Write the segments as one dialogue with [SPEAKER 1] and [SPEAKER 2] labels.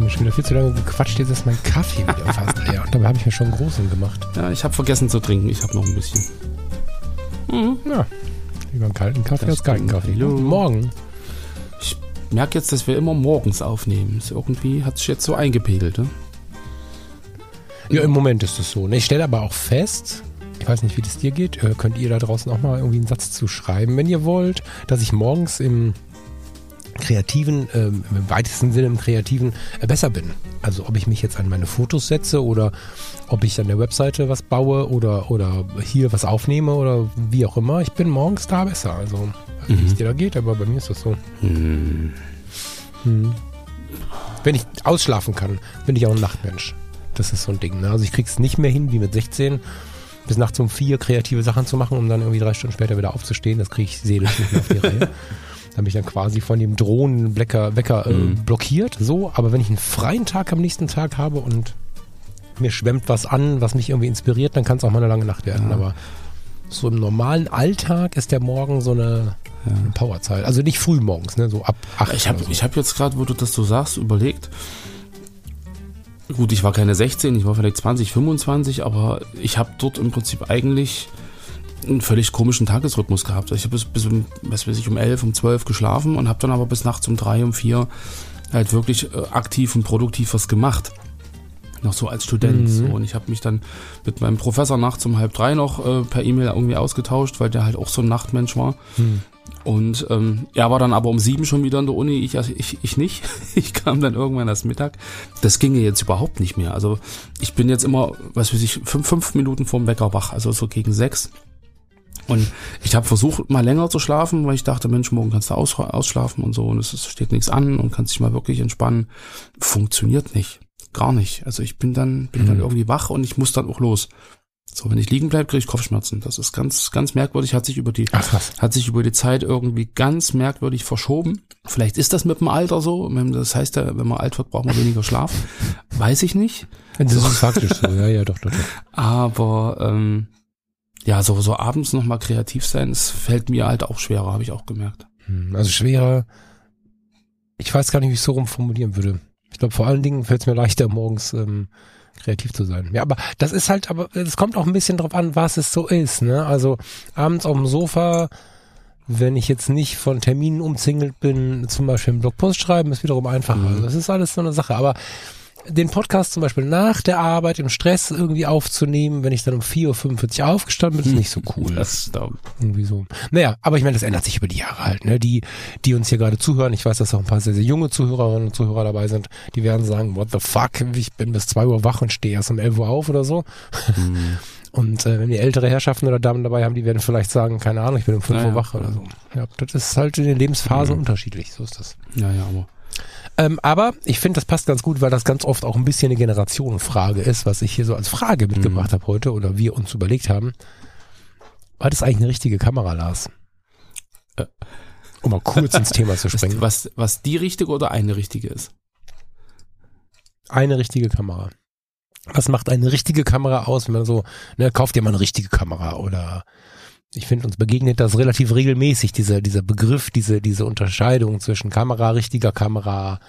[SPEAKER 1] Wir haben schon wieder viel zu lange gequatscht, jetzt ist mein Kaffee wieder fast leer. Und dabei habe ich mir schon einen großen gemacht.
[SPEAKER 2] Ja, ich habe vergessen zu trinken. Ich habe noch ein bisschen.
[SPEAKER 1] Mhm. Ja, lieber einen kalten Kaffee
[SPEAKER 2] Das
[SPEAKER 1] als kalten. Kaffee.
[SPEAKER 2] Jo.
[SPEAKER 1] Morgen.
[SPEAKER 2] Ich merke jetzt, dass wir immer morgens aufnehmen. Ist irgendwie hat sich jetzt so eingepegelt. Ne?
[SPEAKER 1] Ja, im Moment ist es so. ne? Ich stelle aber auch fest, ich weiß nicht, wie das dir geht, äh, könnt ihr da draußen auch mal irgendwie einen Satz zu schreiben, wenn ihr wollt, dass ich morgens im kreativen, ähm, im weitesten Sinne im kreativen äh, besser bin. Also ob ich mich jetzt an meine Fotos setze oder ob ich an der Webseite was baue oder, oder hier was aufnehme oder wie auch immer. Ich bin morgens da besser. Also wie es dir da geht, aber bei mir ist das so.
[SPEAKER 2] Hm.
[SPEAKER 1] Hm. Wenn ich ausschlafen kann, bin ich auch ein Nachtmensch. Das ist so ein Ding. Ne? Also ich krieg's nicht mehr hin, wie mit 16, bis nachts um vier kreative Sachen zu machen, um dann irgendwie drei Stunden später wieder aufzustehen. Das kriege ich seelisch nicht mehr auf die Reihe. Dann bin ich dann quasi von dem Drohnenwecker Wecker, äh,
[SPEAKER 2] Mhm.
[SPEAKER 1] blockiert. So, aber wenn ich einen freien Tag am nächsten Tag habe und mir schwemmt was an, was mich irgendwie inspiriert, dann kann es auch mal eine lange Nacht werden.
[SPEAKER 2] Ja.
[SPEAKER 1] Aber so im normalen Alltag ist der Morgen so eine, eine Powerzeit. Also nicht früh morgens, ne? so ab acht.
[SPEAKER 2] Ich habe
[SPEAKER 1] so.
[SPEAKER 2] ich hab jetzt gerade, wo du das so sagst, überlegt. Gut, ich war keine 16, ich war vielleicht 20, 25, aber ich habe dort im Prinzip eigentlich einen völlig komischen Tagesrhythmus gehabt. Also Ich habe bis, bis um, was weiß ich, um 11, um 12 geschlafen und habe dann aber bis nachts um 3, um 4 halt wirklich äh, aktiv und produktiv was gemacht. Noch so als Student.
[SPEAKER 1] Mhm.
[SPEAKER 2] So. Und ich habe mich dann mit meinem Professor nachts um halb drei noch äh, per E-Mail irgendwie ausgetauscht, weil der halt auch so ein Nachtmensch war.
[SPEAKER 1] Hm.
[SPEAKER 2] Und ähm, er war dann aber um sieben schon wieder in der Uni, ich, also ich, ich nicht. Ich kam dann irgendwann erst Mittag. Das ginge jetzt überhaupt nicht mehr. Also ich bin jetzt immer, was weiß ich, fünf, fünf Minuten vorm Wecker wach, also so gegen sechs. Und ich habe versucht, mal länger zu schlafen, weil ich dachte, Mensch, morgen kannst du aus, ausschlafen und so und es steht nichts an und kannst dich mal wirklich entspannen. Funktioniert nicht. Gar nicht. Also ich bin dann, bin dann
[SPEAKER 1] Mhm.
[SPEAKER 2] irgendwie wach und ich muss dann auch los. So, wenn ich liegen bleibe, kriege ich Kopfschmerzen. Das ist ganz, ganz merkwürdig, hat sich über die
[SPEAKER 1] Ach
[SPEAKER 2] hat sich über die Zeit irgendwie ganz merkwürdig verschoben. Vielleicht ist das mit dem Alter so. Das heißt ja, wenn man alt wird, braucht man weniger Schlaf. Weiß ich nicht.
[SPEAKER 1] Das ist faktisch so, ja, ja, doch, doch, doch.
[SPEAKER 2] Aber ähm, ja, so, so abends nochmal kreativ sein, es fällt mir halt auch schwerer, habe ich auch gemerkt.
[SPEAKER 1] Hm, Also schwerer. Ich weiß gar nicht, wie ich es so rum formulieren würde. Ich glaube, vor allen Dingen fällt es mir leichter, morgens ähm, kreativ zu sein. Ja, aber das ist halt, aber es kommt auch ein bisschen drauf an, was es so ist. Ne? Also abends auf dem Sofa, wenn ich jetzt nicht von Terminen umzingelt bin, zum Beispiel einen Blogpost schreiben, ist wiederum einfacher.
[SPEAKER 2] Mhm.
[SPEAKER 1] Also das ist alles so eine Sache. Aber den Podcast zum Beispiel nach der Arbeit im Stress irgendwie aufzunehmen, wenn ich dann um 4.45 Uhr aufgestanden bin, ist nicht so cool.
[SPEAKER 2] Das da,
[SPEAKER 1] Irgendwie so. Naja, aber ich meine, das ändert sich über die Jahre halt. Ne? Die, die uns hier gerade zuhören, ich weiß, dass auch ein paar sehr, sehr junge Zuhörerinnen und Zuhörer dabei sind, die werden sagen, what the fuck, ich bin bis zwei Uhr wach und stehe erst um 11 Uhr auf oder so.
[SPEAKER 2] hm,
[SPEAKER 1] Und äh, wenn wir ältere Herrschaften oder Damen dabei haben, die werden vielleicht sagen, keine Ahnung, ich bin um 5
[SPEAKER 2] Ja,
[SPEAKER 1] Uhr wach oder so. Ja, das ist halt in den Lebensphasen
[SPEAKER 2] Mhm.
[SPEAKER 1] unterschiedlich, so ist das.
[SPEAKER 2] ja, ja, aber
[SPEAKER 1] Ähm, aber ich finde, das passt ganz gut, weil das ganz oft auch ein bisschen eine Generationenfrage ist, was ich hier so als Frage
[SPEAKER 2] Mhm.
[SPEAKER 1] mitgebracht habe heute oder wir uns überlegt haben. War das eigentlich eine richtige Kamera, Lars?
[SPEAKER 2] Äh.
[SPEAKER 1] Um mal kurz ins Thema zu springen.
[SPEAKER 2] was, was, die richtige oder eine richtige ist.
[SPEAKER 1] Eine richtige Kamera. Was macht eine richtige Kamera aus, wenn man so, ne, kauft dir mal eine richtige Kamera oder ich finde, uns begegnet das relativ regelmäßig, dieser, dieser Begriff, diese, diese Unterscheidung zwischen Kamera, richtiger Kamera,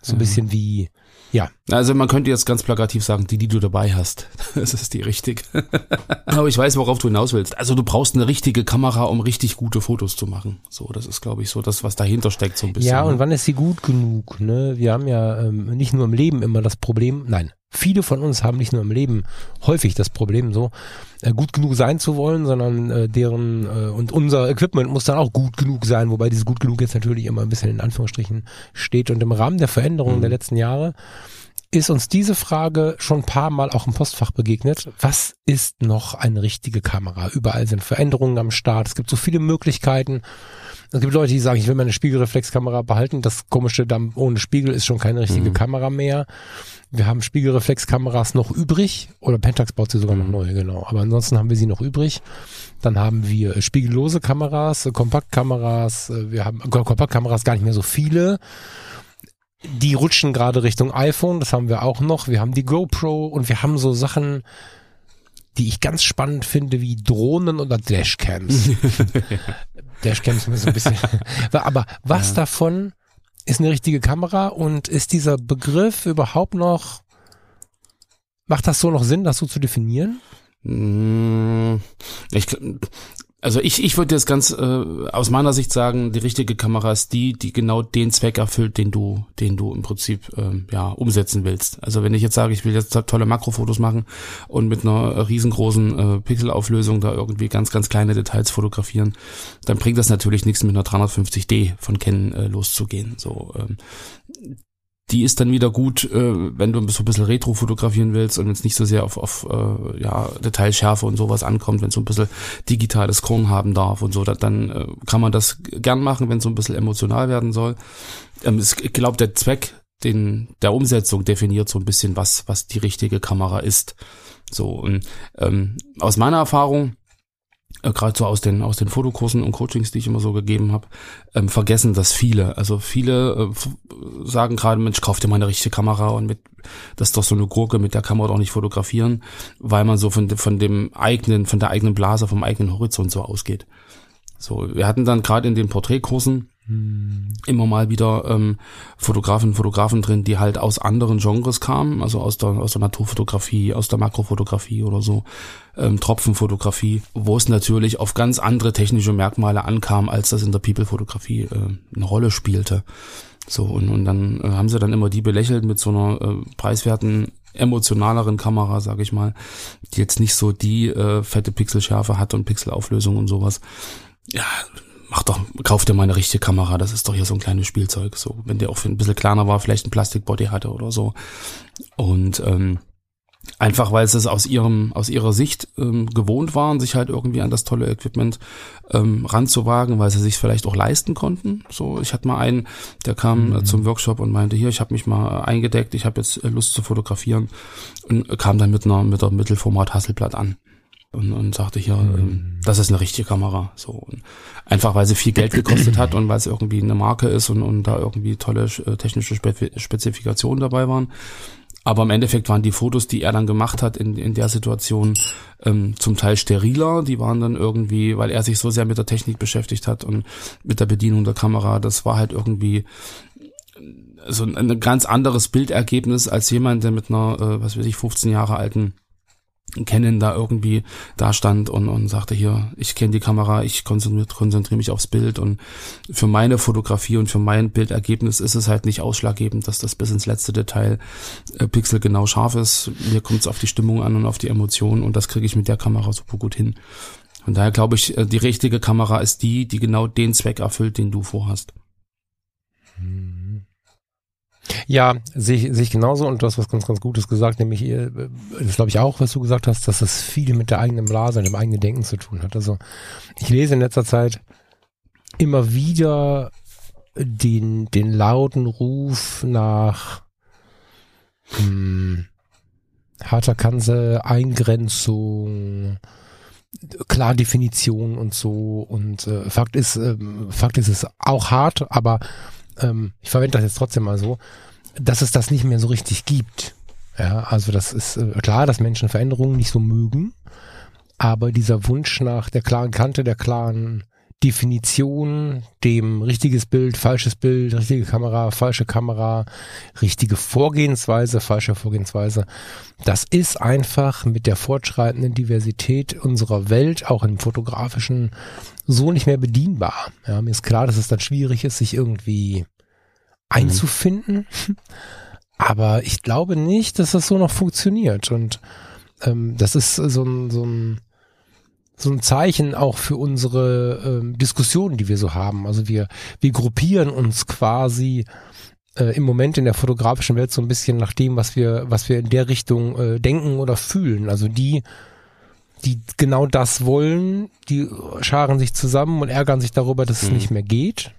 [SPEAKER 1] so ein
[SPEAKER 2] Mhm.
[SPEAKER 1] bisschen wie, ja,
[SPEAKER 2] Also man könnte jetzt ganz plakativ sagen, die, die du dabei hast, das ist die richtige. Aber ich weiß, worauf du hinaus willst. Also du brauchst eine richtige Kamera, um richtig gute Fotos zu machen. So, das ist, glaube ich, so das, was dahinter steckt so ein bisschen.
[SPEAKER 1] Ja, und
[SPEAKER 2] ne?
[SPEAKER 1] wann ist sie gut genug? Ne? Wir haben ja ähm, nicht nur im Leben immer das Problem, nein, viele von uns haben nicht nur im Leben häufig das Problem, so äh, gut genug sein zu wollen, sondern äh, deren äh, und unser Equipment muss dann auch gut genug sein, wobei dieses gut genug jetzt natürlich immer ein bisschen in Anführungsstrichen steht und im Rahmen der Veränderungen
[SPEAKER 2] Mhm.
[SPEAKER 1] der letzten Jahre ist uns diese Frage schon ein paar Mal auch im Postfach begegnet. Was ist noch eine richtige Kamera? Überall sind Veränderungen am Start. Es gibt so viele Möglichkeiten. Es gibt Leute, die sagen, ich will meine Spiegelreflexkamera behalten. Das komische dann ohne Spiegel ist schon keine richtige mhm. Kamera mehr. Wir haben Spiegelreflexkameras noch übrig. Oder Pentax baut sie sogar mhm. noch neue, genau. Aber ansonsten haben wir sie noch übrig. Dann haben wir spiegellose Kameras, Kompaktkameras. Wir haben Kompaktkameras gar nicht mehr so viele. Die rutschen gerade Richtung iPhone. Das haben wir auch noch. Wir haben die GoPro und wir haben so Sachen, die ich ganz spannend finde, wie Drohnen oder Dashcams. Dashcams so ein bisschen. Aber was ja. davon ist eine richtige Kamera und ist dieser Begriff überhaupt noch, macht das so noch Sinn, das so zu definieren?
[SPEAKER 2] Hm, ich, also ich, ich würde jetzt ganz äh, aus meiner Sicht sagen, die richtige Kamera ist die, die genau den Zweck erfüllt, den du, den du im Prinzip äh, ja umsetzen willst. Also wenn ich jetzt sage, ich will jetzt tolle Makrofotos machen und mit einer riesengroßen äh, Pixelauflösung da irgendwie ganz, ganz kleine Details fotografieren, dann bringt das natürlich nichts mit einer 350D von Canon äh, loszugehen. So ähm, die ist dann wieder gut, äh, wenn du so ein bisschen Retro fotografieren willst und es nicht so sehr auf, auf äh, ja, Detailschärfe und sowas ankommt, wenn so ein bisschen digitales Korn haben darf und so, dann, äh, kann man das gern machen, wenn so ein bisschen emotional werden soll. Ähm, es, ich glaube, der Zweck den, der Umsetzung definiert so ein bisschen, was, was die richtige Kamera ist. So, und ähm, aus meiner Erfahrung äh, gerade so aus den aus den Fotokursen und Coachings, die ich immer so gegeben habe, ähm, vergessen das viele. Also viele äh, sagen gerade, Mensch, kauf dir mal eine richtige Kamera und mit das ist doch so eine Gurke, mit der kann man doch nicht fotografieren, weil man so von von dem eigenen von der eigenen Blase, vom eigenen Horizont so ausgeht. So, wir hatten dann gerade in den Porträtkursen. Immer mal wieder ähm, Fotografen, Fotografen drin, die halt aus anderen Genres kamen, also aus der, aus der Naturfotografie, aus der Makrofotografie oder so, ähm, Tropfenfotografie, wo es natürlich auf ganz andere technische Merkmale ankam, als das in der People-Fotografie äh, eine Rolle spielte. So, und, und dann äh, haben sie dann immer die belächelt mit so einer äh, preiswerten emotionaleren Kamera, sag ich mal, die jetzt nicht so die äh, fette Pixelschärfe hat und Pixelauflösung und sowas. Ja, mach doch, kauf dir mal eine richtige Kamera, das ist doch hier so ein kleines Spielzeug. So, wenn der auch ein bisschen kleiner war, vielleicht ein Plastikbody hatte oder so. Und ähm, einfach weil sie es aus ihrem, aus ihrer Sicht ähm, gewohnt waren, sich halt irgendwie an das tolle Equipment ähm, ranzuwagen, weil sie sich vielleicht auch leisten konnten. So, ich hatte mal einen, der kam äh, mhm. zum Workshop und meinte, hier, ich habe mich mal eingedeckt, ich habe jetzt äh, Lust zu fotografieren und kam dann mit einer mit der Mittelformat Hasselblatt an und, und sagte hier, mhm. ähm, das ist eine richtige Kamera. So und einfach weil sie viel Geld gekostet hat und weil es irgendwie eine Marke ist und, und da irgendwie tolle äh, technische Spe Spezifikationen dabei waren. Aber im Endeffekt waren die Fotos, die er dann gemacht hat in, in der Situation, ähm, zum Teil steriler. Die waren dann irgendwie, weil er sich so sehr mit der Technik beschäftigt hat und mit der Bedienung der Kamera, das war halt irgendwie so ein, ein ganz anderes Bildergebnis als jemand, der mit einer, äh, was weiß ich, 15 Jahre alten Canon da irgendwie da stand und, und sagte hier, ich kenne die Kamera, ich konzentriere konzentrier mich aufs Bild und für meine Fotografie und für mein Bildergebnis ist es halt nicht ausschlaggebend, dass das bis ins letzte Detail äh, Pixel genau scharf ist. Mir kommt es auf die Stimmung an und auf die Emotionen und das kriege ich mit der Kamera super gut hin. Von daher glaube ich, äh, die richtige Kamera ist die, die genau den Zweck erfüllt, den du vorhast.
[SPEAKER 1] Hm. Ja, sehe ich, sehe ich genauso und du hast was ganz, ganz Gutes gesagt, nämlich, äh, das glaube ich auch, was du gesagt hast, dass es viel mit der eigenen Blase und dem eigenen Denken zu tun hat. Also ich lese in letzter Zeit immer wieder den, den lauten Ruf nach hm, harter Kanzel, Eingrenzung, klar Definition und so. Und äh, Fakt ist, ähm, Fakt ist es auch hart, aber ähm, ich verwende das jetzt trotzdem mal so, dass es das nicht mehr so richtig gibt. Ja, also das ist äh, klar, dass Menschen Veränderungen nicht so mögen, aber dieser Wunsch nach der klaren Kante, der klaren Definition, dem richtiges Bild, falsches Bild, richtige Kamera, falsche Kamera, richtige Vorgehensweise, falsche Vorgehensweise. Das ist einfach mit der fortschreitenden Diversität unserer Welt, auch im fotografischen, so nicht mehr bedienbar. Ja, mir ist klar, dass es dann schwierig ist, sich irgendwie einzufinden. Mhm. Aber ich glaube nicht, dass das so noch funktioniert. Und ähm, das ist so ein, so ein so ein Zeichen auch für unsere ähm, Diskussionen, die wir so haben. Also wir, wir gruppieren uns quasi äh, im Moment in der fotografischen Welt so ein bisschen nach dem, was wir, was wir in der Richtung äh, denken oder fühlen. Also die, die genau das wollen, die scharen sich zusammen und ärgern sich darüber, dass es
[SPEAKER 2] Mhm.
[SPEAKER 1] nicht mehr geht.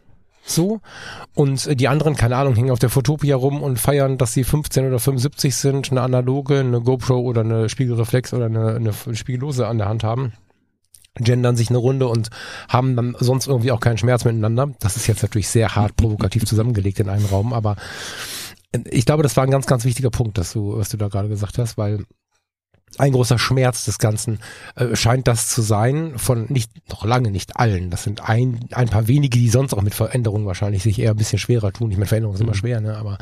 [SPEAKER 1] So. Und äh, die anderen, keine Ahnung, hängen auf der Fotopia rum und feiern, dass sie 15 oder 75 sind, eine analoge, eine GoPro oder eine Spiegelreflex oder eine, eine Spiegellose an der Hand haben. Gendern sich eine Runde und haben dann sonst irgendwie auch keinen Schmerz miteinander. Das ist jetzt natürlich sehr hart provokativ zusammengelegt in einem Raum, aber äh, ich glaube, das war ein ganz, ganz wichtiger Punkt, dass du, was du da gerade gesagt hast, weil ein großer Schmerz des Ganzen äh, scheint das zu sein, von nicht, noch lange nicht allen. Das sind ein, ein paar wenige, die sonst auch mit Veränderungen wahrscheinlich sich eher ein bisschen schwerer tun. Ich meine, Veränderungen sind immer
[SPEAKER 2] Mhm.
[SPEAKER 1] schwer, ne? Aber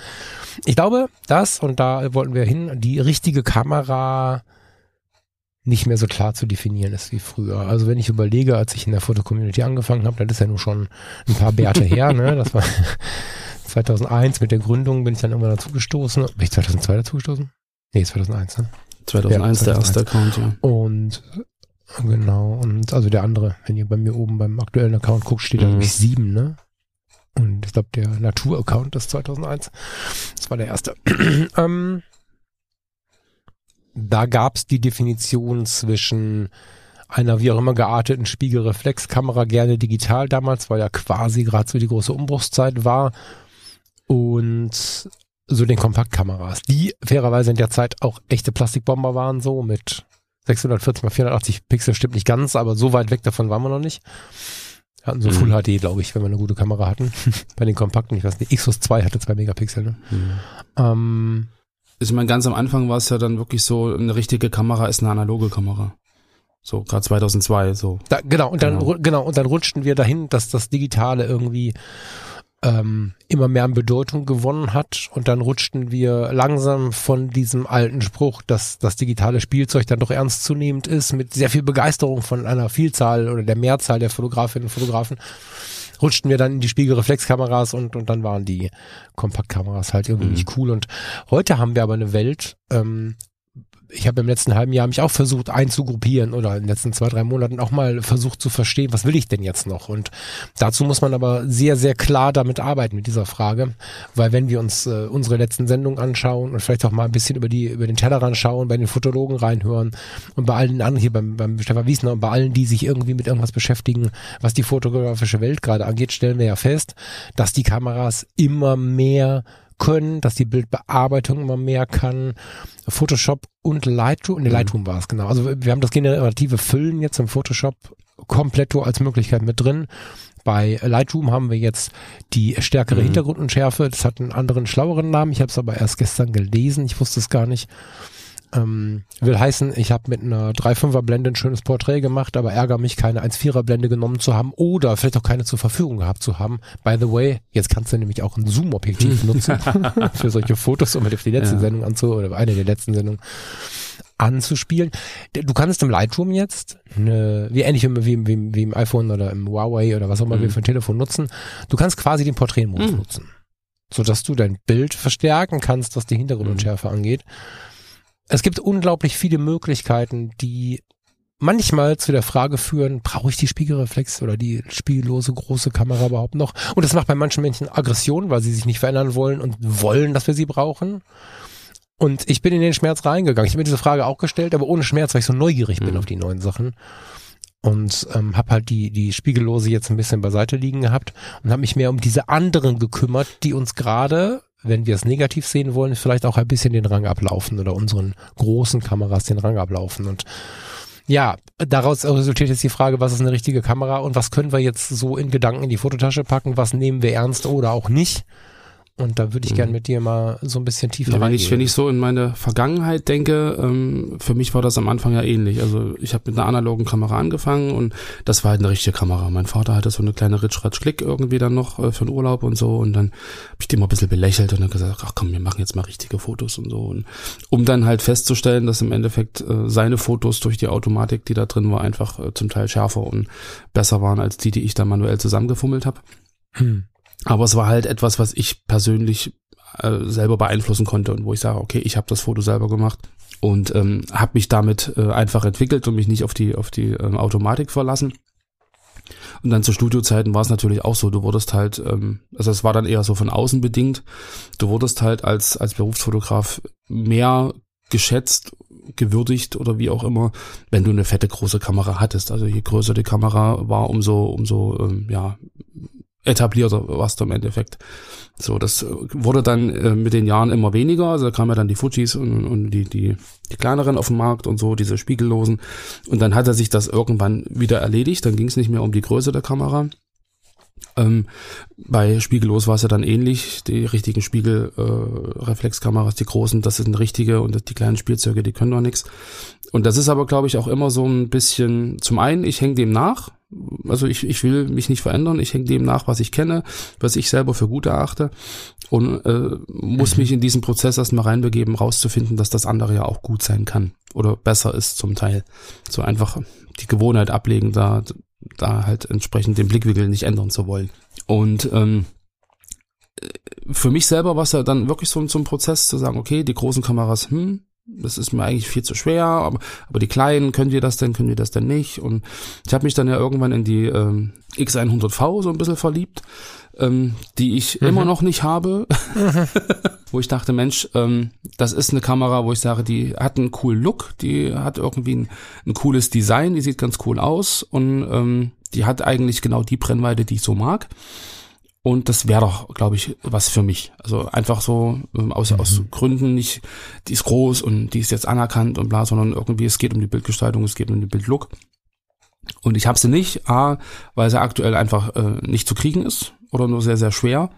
[SPEAKER 1] ich glaube, das, und da wollten wir hin, die richtige Kamera nicht mehr so klar zu definieren ist wie früher. Also wenn ich überlege, als ich in der Foto-Community angefangen habe, das ist ja nun schon ein paar Bärte her, ne? Das war 2001 mit der Gründung bin ich dann irgendwann dazu gestoßen. Bin ich 2002 dazu gestoßen? Nee, 2001, ne?
[SPEAKER 2] 2001
[SPEAKER 1] Ja,
[SPEAKER 2] der erste Account, ja.
[SPEAKER 1] Und genau, und also der andere, wenn ihr bei mir oben beim aktuellen Account guckt, steht da
[SPEAKER 2] Mhm.
[SPEAKER 1] nämlich sieben, ne? Und ich glaube, der Natur-Account ist 2001. Das war der erste. ähm, da gab's die Definition zwischen einer wie auch immer gearteten Spiegelreflexkamera, gerne digital damals, weil ja quasi gerade so die große Umbruchszeit war. Und so den Kompaktkameras, die fairerweise in der Zeit auch echte Plastikbomber waren, so mit 640 mal 480 Pixel stimmt nicht ganz, aber so weit weg davon waren wir noch nicht. Wir hatten so
[SPEAKER 2] Mhm.
[SPEAKER 1] Full HD, glaube ich, wenn wir eine gute Kamera hatten. Bei den Kompakten, ich weiß nicht, Xus 2 hatte 2 Megapixel, ne?
[SPEAKER 2] Mhm.
[SPEAKER 1] Ähm,
[SPEAKER 2] Ich meine, ganz am Anfang war es ja dann wirklich so, eine richtige Kamera ist eine analoge Kamera. So, gerade 2002, so.
[SPEAKER 1] da, genau, und dann,
[SPEAKER 2] Genau.
[SPEAKER 1] genau, und dann rutschten wir dahin, dass das Digitale irgendwie ähm, immer mehr an Bedeutung gewonnen hat und dann rutschten wir langsam von diesem alten Spruch, dass das digitale Spielzeug dann doch ernstzunehmend ist, mit sehr viel Begeisterung von einer Vielzahl oder der Mehrzahl der Fotografinnen und Fotografen, rutschten wir dann in die Spiegelreflexkameras und, und dann waren die Kompaktkameras halt irgendwie
[SPEAKER 2] Mhm.
[SPEAKER 1] nicht cool. Und heute haben wir aber eine Welt, ähm, ich habe im letzten halben Jahr mich auch versucht einzugruppieren oder in den letzten zwei, drei Monaten auch mal versucht zu verstehen, was will ich denn jetzt noch? Und dazu muss man aber sehr, sehr klar damit arbeiten mit dieser Frage, weil wenn wir uns äh, unsere letzten Sendungen anschauen und vielleicht auch mal ein bisschen über die über den Tellerrand schauen, bei den Fotologen reinhören und bei allen anderen hier beim, beim Stefan Wiesner und bei allen, die sich irgendwie mit irgendwas beschäftigen, was die fotografische Welt gerade angeht, stellen wir ja fest, dass die Kameras immer mehr können, dass die Bildbearbeitung immer mehr kann. Photoshop und Lightroom, ne. Lightroom war es, genau. Also wir haben das generative Füllen jetzt im Photoshop komplett als Möglichkeit mit drin. Bei Lightroom haben wir jetzt die stärkere
[SPEAKER 2] Mhm.
[SPEAKER 1] Hintergrundunschärfe. Das hat einen anderen, schlaueren Namen. Ich habe es aber erst gestern gelesen. Ich wusste es gar nicht. Ähm, will heißen, ich habe mit einer 3,5er Blende ein schönes Porträt gemacht, aber ärgere mich, keine 1,4er Blende genommen zu haben oder vielleicht auch keine zur Verfügung gehabt zu haben. By the way, jetzt kannst du nämlich auch ein Zoom-Objektiv nutzen für solche Fotos, um auf die letzte
[SPEAKER 2] Ja.
[SPEAKER 1] Sendung anzu oder eine der letzten Sendungen anzuspielen. Du kannst im Lightroom jetzt, eine, wie ähnlich wie, wie, wie, im iPhone oder im Huawei oder was auch immer
[SPEAKER 2] Mhm.
[SPEAKER 1] wir für ein Telefon nutzen, du kannst quasi den Porträtmodus
[SPEAKER 2] Mhm.
[SPEAKER 1] nutzen, sodass du dein Bild verstärken kannst, was die Hintergrundunschärfe angeht. Es gibt unglaublich viele Möglichkeiten, die manchmal zu der Frage führen, brauche ich die Spiegelreflex oder die spiegellose große Kamera überhaupt noch? Und das macht bei manchen Menschen Aggression, weil sie sich nicht verändern wollen und wollen, dass wir sie brauchen. Und ich bin in den Schmerz reingegangen. Ich habe mir diese Frage auch gestellt, aber ohne Schmerz, weil ich so neugierig bin
[SPEAKER 2] Mhm.
[SPEAKER 1] auf die neuen Sachen. Und ähm, habe halt die, die Spiegellose jetzt ein bisschen beiseite liegen gehabt und habe mich mehr um diese anderen gekümmert, die uns gerade, wenn wir es negativ sehen wollen, vielleicht auch ein bisschen den Rang ablaufen oder unseren großen Kameras den Rang ablaufen. Und ja, daraus resultiert jetzt die Frage, was ist eine richtige Kamera und was können wir jetzt so in Gedanken in die Fototasche packen, was nehmen wir ernst oder auch nicht. Und da würde ich
[SPEAKER 2] Mhm.
[SPEAKER 1] gern mit dir mal so ein bisschen tiefer
[SPEAKER 2] Ja, wenn ich, wenn ich so in meine Vergangenheit denke, ähm, für mich war das am Anfang ja ähnlich. Also ich habe mit einer analogen Kamera angefangen und das war halt eine richtige Kamera. Mein Vater hatte so eine kleine Ritsch Ratsch Klick irgendwie dann noch äh, für den Urlaub und so und dann habe ich die immer ein bisschen belächelt und dann gesagt, ach komm, wir machen jetzt mal richtige Fotos und so. Und um dann halt festzustellen, dass im Endeffekt äh, seine Fotos durch die Automatik, die da drin war, einfach äh, zum Teil schärfer und besser waren als die, die ich da manuell zusammengefummelt habe.
[SPEAKER 1] Hm.
[SPEAKER 2] Aber es war halt etwas, was ich persönlich äh, selber beeinflussen konnte und wo ich sage, okay, ich habe das Foto selber gemacht und ähm, habe mich damit äh, einfach entwickelt und mich nicht auf die auf die ähm, Automatik verlassen. Und dann zu Studiozeiten war es natürlich auch so, du wurdest halt, ähm, also es war dann eher so von außen bedingt, du wurdest halt als, als Berufsfotograf mehr geschätzt, gewürdigt oder wie auch immer, wenn du eine fette große Kamera hattest. Also je größer die Kamera war, umso, umso ähm, ja, etablierter warst du im Endeffekt. So, das wurde dann äh, mit den Jahren immer weniger. Also da kamen ja dann die Fujis und, und die, die, die kleineren auf den Markt und so, diese spiegellosen. Und dann hatte sich das irgendwann wieder erledigt. Dann ging es nicht mehr um die Größe der Kamera. Ähm, bei Spiegellos war es ja dann ähnlich. Die richtigen Spiegelreflexkameras, äh, die großen, das sind richtige und die kleinen Spielzeuge, die können doch nichts. Und das ist aber, glaube ich, auch immer so ein bisschen, zum einen, ich hänge dem nach. Also ich, ich will mich nicht verändern, ich hänge dem nach, was ich kenne, was ich selber für gut erachte und äh, muss mhm. mich in diesen Prozess erstmal reinbegeben, rauszufinden, dass das andere ja auch gut sein kann oder besser ist zum Teil. So einfach die Gewohnheit ablegen, da da halt entsprechend den Blickwinkel nicht ändern zu wollen. Und ähm, für mich selber war es ja dann wirklich so, so ein Prozess zu sagen, okay, die großen Kameras, hm, das ist mir eigentlich viel zu schwer, aber, aber die kleinen, können wir das denn, können wir das denn nicht? Und ich habe mich dann ja irgendwann in die ähm, X100V so ein bisschen verliebt, ähm, die ich mhm. immer noch nicht habe, wo ich dachte, Mensch, ähm, das ist eine Kamera, wo ich sage, die hat einen coolen Look, die hat irgendwie ein, ein cooles Design, die sieht ganz cool aus und ähm, die hat eigentlich genau die Brennweite, die ich so mag. Und das wäre doch, glaube ich, was für mich. Also einfach so ähm, aus, mhm. aus Gründen nicht, die ist groß und die ist jetzt anerkannt und bla, sondern irgendwie es geht um die Bildgestaltung, es geht um den Bildlook. Und ich habe sie nicht, A, weil sie aktuell einfach äh, nicht zu kriegen ist oder nur sehr, sehr schwer.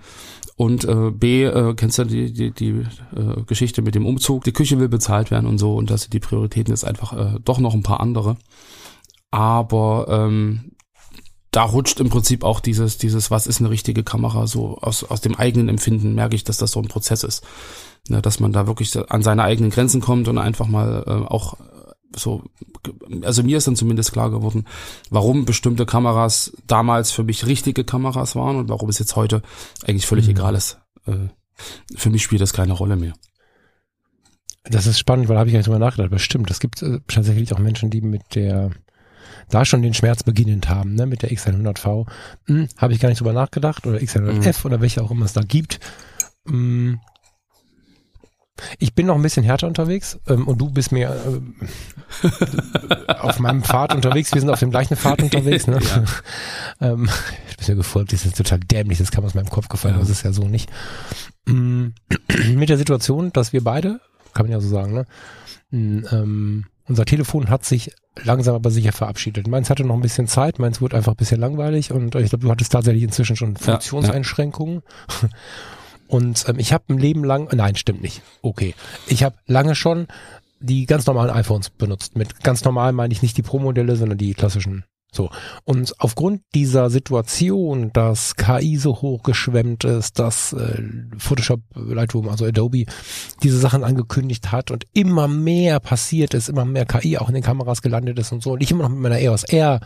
[SPEAKER 2] Und äh, B, äh, kennst du die, die, die äh, Geschichte mit dem Umzug, die Küche will bezahlt werden und so und dass die Prioritäten ist einfach äh, doch noch ein paar andere. Aber ähm, da rutscht im Prinzip auch dieses, dieses, was ist eine richtige Kamera, so aus, aus dem eigenen Empfinden merke ich, dass das so ein Prozess ist. Ne, dass man da wirklich an seine eigenen Grenzen kommt und einfach mal äh, auch so, also mir ist dann zumindest klar geworden, warum bestimmte Kameras damals für mich richtige Kameras waren und warum es jetzt heute eigentlich völlig mhm. egal ist. Äh, für mich spielt das keine Rolle mehr.
[SPEAKER 1] Das ist spannend, weil da habe ich gar nicht drüber nachgedacht. Bestimmt, es gibt äh, tatsächlich auch Menschen, die mit der da schon den Schmerz beginnend haben, ne, mit der X100V. Hm, habe ich gar nicht drüber nachgedacht oder X100F mhm. oder welche auch immer es da gibt. Hm, ich bin noch ein bisschen härter unterwegs ähm, und du bist mir äh, auf meinem Pfad unterwegs. Wir sind auf dem gleichen Pfad unterwegs. Ne? Ja. ähm, ich bin ja gefolgt, das ist total dämlich, das kam aus meinem Kopf gefallen, ja. das ist ja so nicht. Ähm, mit der Situation, dass wir beide, kann man ja so sagen, ne, ähm, unser Telefon hat sich langsam aber sicher verabschiedet. Meins hatte noch ein bisschen Zeit, meins wurde einfach ein bisschen langweilig und ich glaube, du hattest tatsächlich inzwischen schon Funktionseinschränkungen. Ja, Und ähm, ich habe ein Leben lang, nein, stimmt nicht. Okay. Ich habe lange schon die ganz normalen iPhones benutzt. Mit ganz normal meine ich nicht die Pro-Modelle, sondern die klassischen. So. Und aufgrund dieser Situation, dass KI so hochgeschwemmt ist, dass äh, Photoshop, Lightroom, also Adobe, diese Sachen angekündigt hat und immer mehr passiert ist, immer mehr KI auch in den Kameras gelandet ist und so, und ich immer noch mit meiner EOS R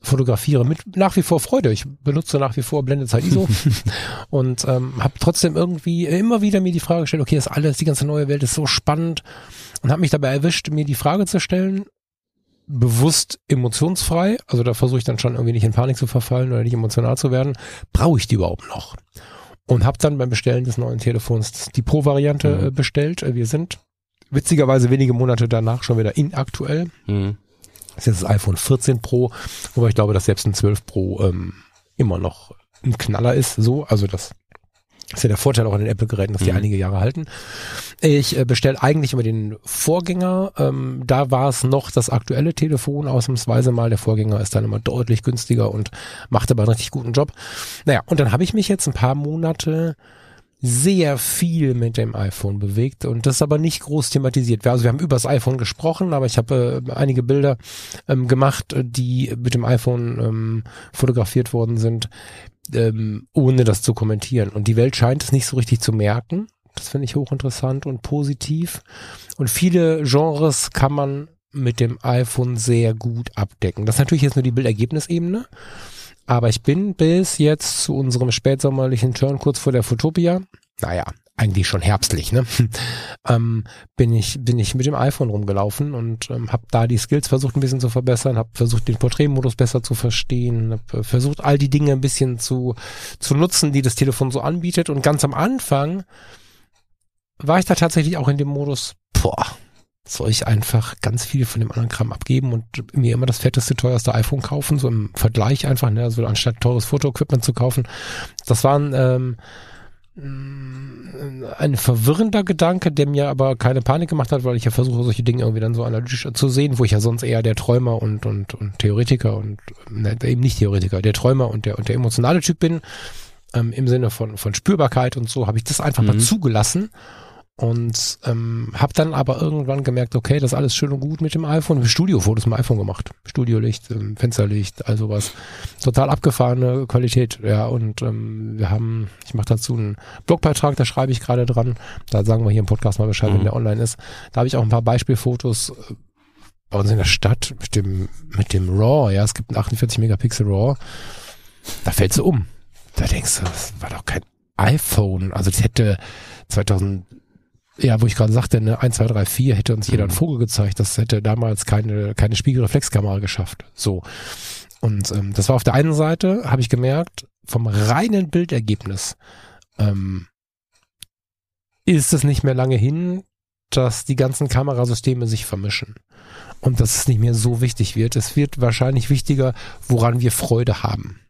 [SPEAKER 1] fotografiere mit nach wie vor Freude. Ich benutze nach wie vor Blendezeit ISO und ähm, habe trotzdem irgendwie immer wieder mir die Frage gestellt, okay, das alles, die ganze neue Welt ist so spannend und habe mich dabei erwischt, mir die Frage zu stellen, bewusst emotionsfrei, also da versuche ich dann schon irgendwie nicht in Panik zu verfallen oder nicht emotional zu werden, brauche ich die überhaupt noch? Und habe dann beim Bestellen des neuen Telefons die Pro-Variante mhm. äh, bestellt. Wir sind witzigerweise wenige Monate danach schon wieder inaktuell. Mhm. Das ist jetzt das iPhone 14 Pro, wobei ich glaube, dass selbst ein 12 Pro ähm, immer noch ein Knaller ist. So, also das ist ja der Vorteil auch an den Apple-Geräten, dass die mhm. einige Jahre halten. Ich äh, bestelle eigentlich immer den Vorgänger. Ähm, da war es noch das aktuelle Telefon, ausnahmsweise mal. Der Vorgänger ist dann immer deutlich günstiger und macht aber einen richtig guten Job. Naja, und dann habe ich mich jetzt ein paar Monate sehr viel mit dem iPhone bewegt und das aber nicht groß thematisiert. Also wir haben über das iPhone gesprochen, aber ich habe äh, einige Bilder ähm, gemacht, die mit dem iPhone ähm, fotografiert worden sind, ähm, ohne das zu kommentieren. Und die Welt scheint es nicht so richtig zu merken. Das finde ich hochinteressant und positiv. Und viele Genres kann man mit dem iPhone sehr gut abdecken. Das ist natürlich jetzt nur die Bildergebnisebene. Aber ich bin bis jetzt zu unserem spätsommerlichen Turn kurz vor der Fotopia, naja, eigentlich schon herbstlich, ne? ähm, bin ich bin ich mit dem iPhone rumgelaufen und ähm, habe da die Skills versucht ein bisschen zu verbessern, habe versucht den Porträtmodus besser zu verstehen, habe äh, versucht all die Dinge ein bisschen zu zu nutzen, die das Telefon so anbietet und ganz am Anfang war ich da tatsächlich auch in dem Modus, boah, soll ich einfach ganz viel von dem anderen Kram abgeben und mir immer das fetteste, teuerste iPhone kaufen, so im Vergleich einfach, ne, also anstatt teures Fotoequipment zu kaufen. Das waren ähm, ein verwirrender Gedanke, der mir aber keine Panik gemacht hat, weil ich ja versuche, solche Dinge irgendwie dann so analytisch zu sehen, wo ich ja sonst eher der Träumer und, und, und Theoretiker und ne, eben nicht Theoretiker, der Träumer und der, und der emotionale Typ bin, ähm, im Sinne von, von Spürbarkeit und so, habe ich das einfach mhm. mal zugelassen und ähm, habe dann aber irgendwann gemerkt, okay, das ist alles schön und gut mit dem iPhone. Studiofotos mit dem iPhone gemacht. Studiolicht, ähm, Fensterlicht, also was. Total abgefahrene Qualität. Ja, und ähm, wir haben, ich mache dazu einen Blogbeitrag, da schreibe ich gerade dran. Da sagen wir hier im Podcast mal Bescheid, mhm. wenn der online ist. Da habe ich auch ein paar Beispielfotos äh, bei uns in der Stadt mit dem, mit dem RAW. Ja, es gibt ein 48 Megapixel RAW. Da fällt sie um. Da denkst du, das war doch kein iPhone. Also das hätte 2000 ja, wo ich gerade sagte, ne, 1, 2, 3, 4 hätte uns jeder ein mhm. Vogel gezeigt. Das hätte damals keine, keine Spiegelreflexkamera geschafft. So. Und ähm, das war auf der einen Seite, habe ich gemerkt, vom reinen Bildergebnis ähm, ist es nicht mehr lange hin, dass die ganzen Kamerasysteme sich vermischen und dass es nicht mehr so wichtig wird. Es wird wahrscheinlich wichtiger, woran wir Freude haben.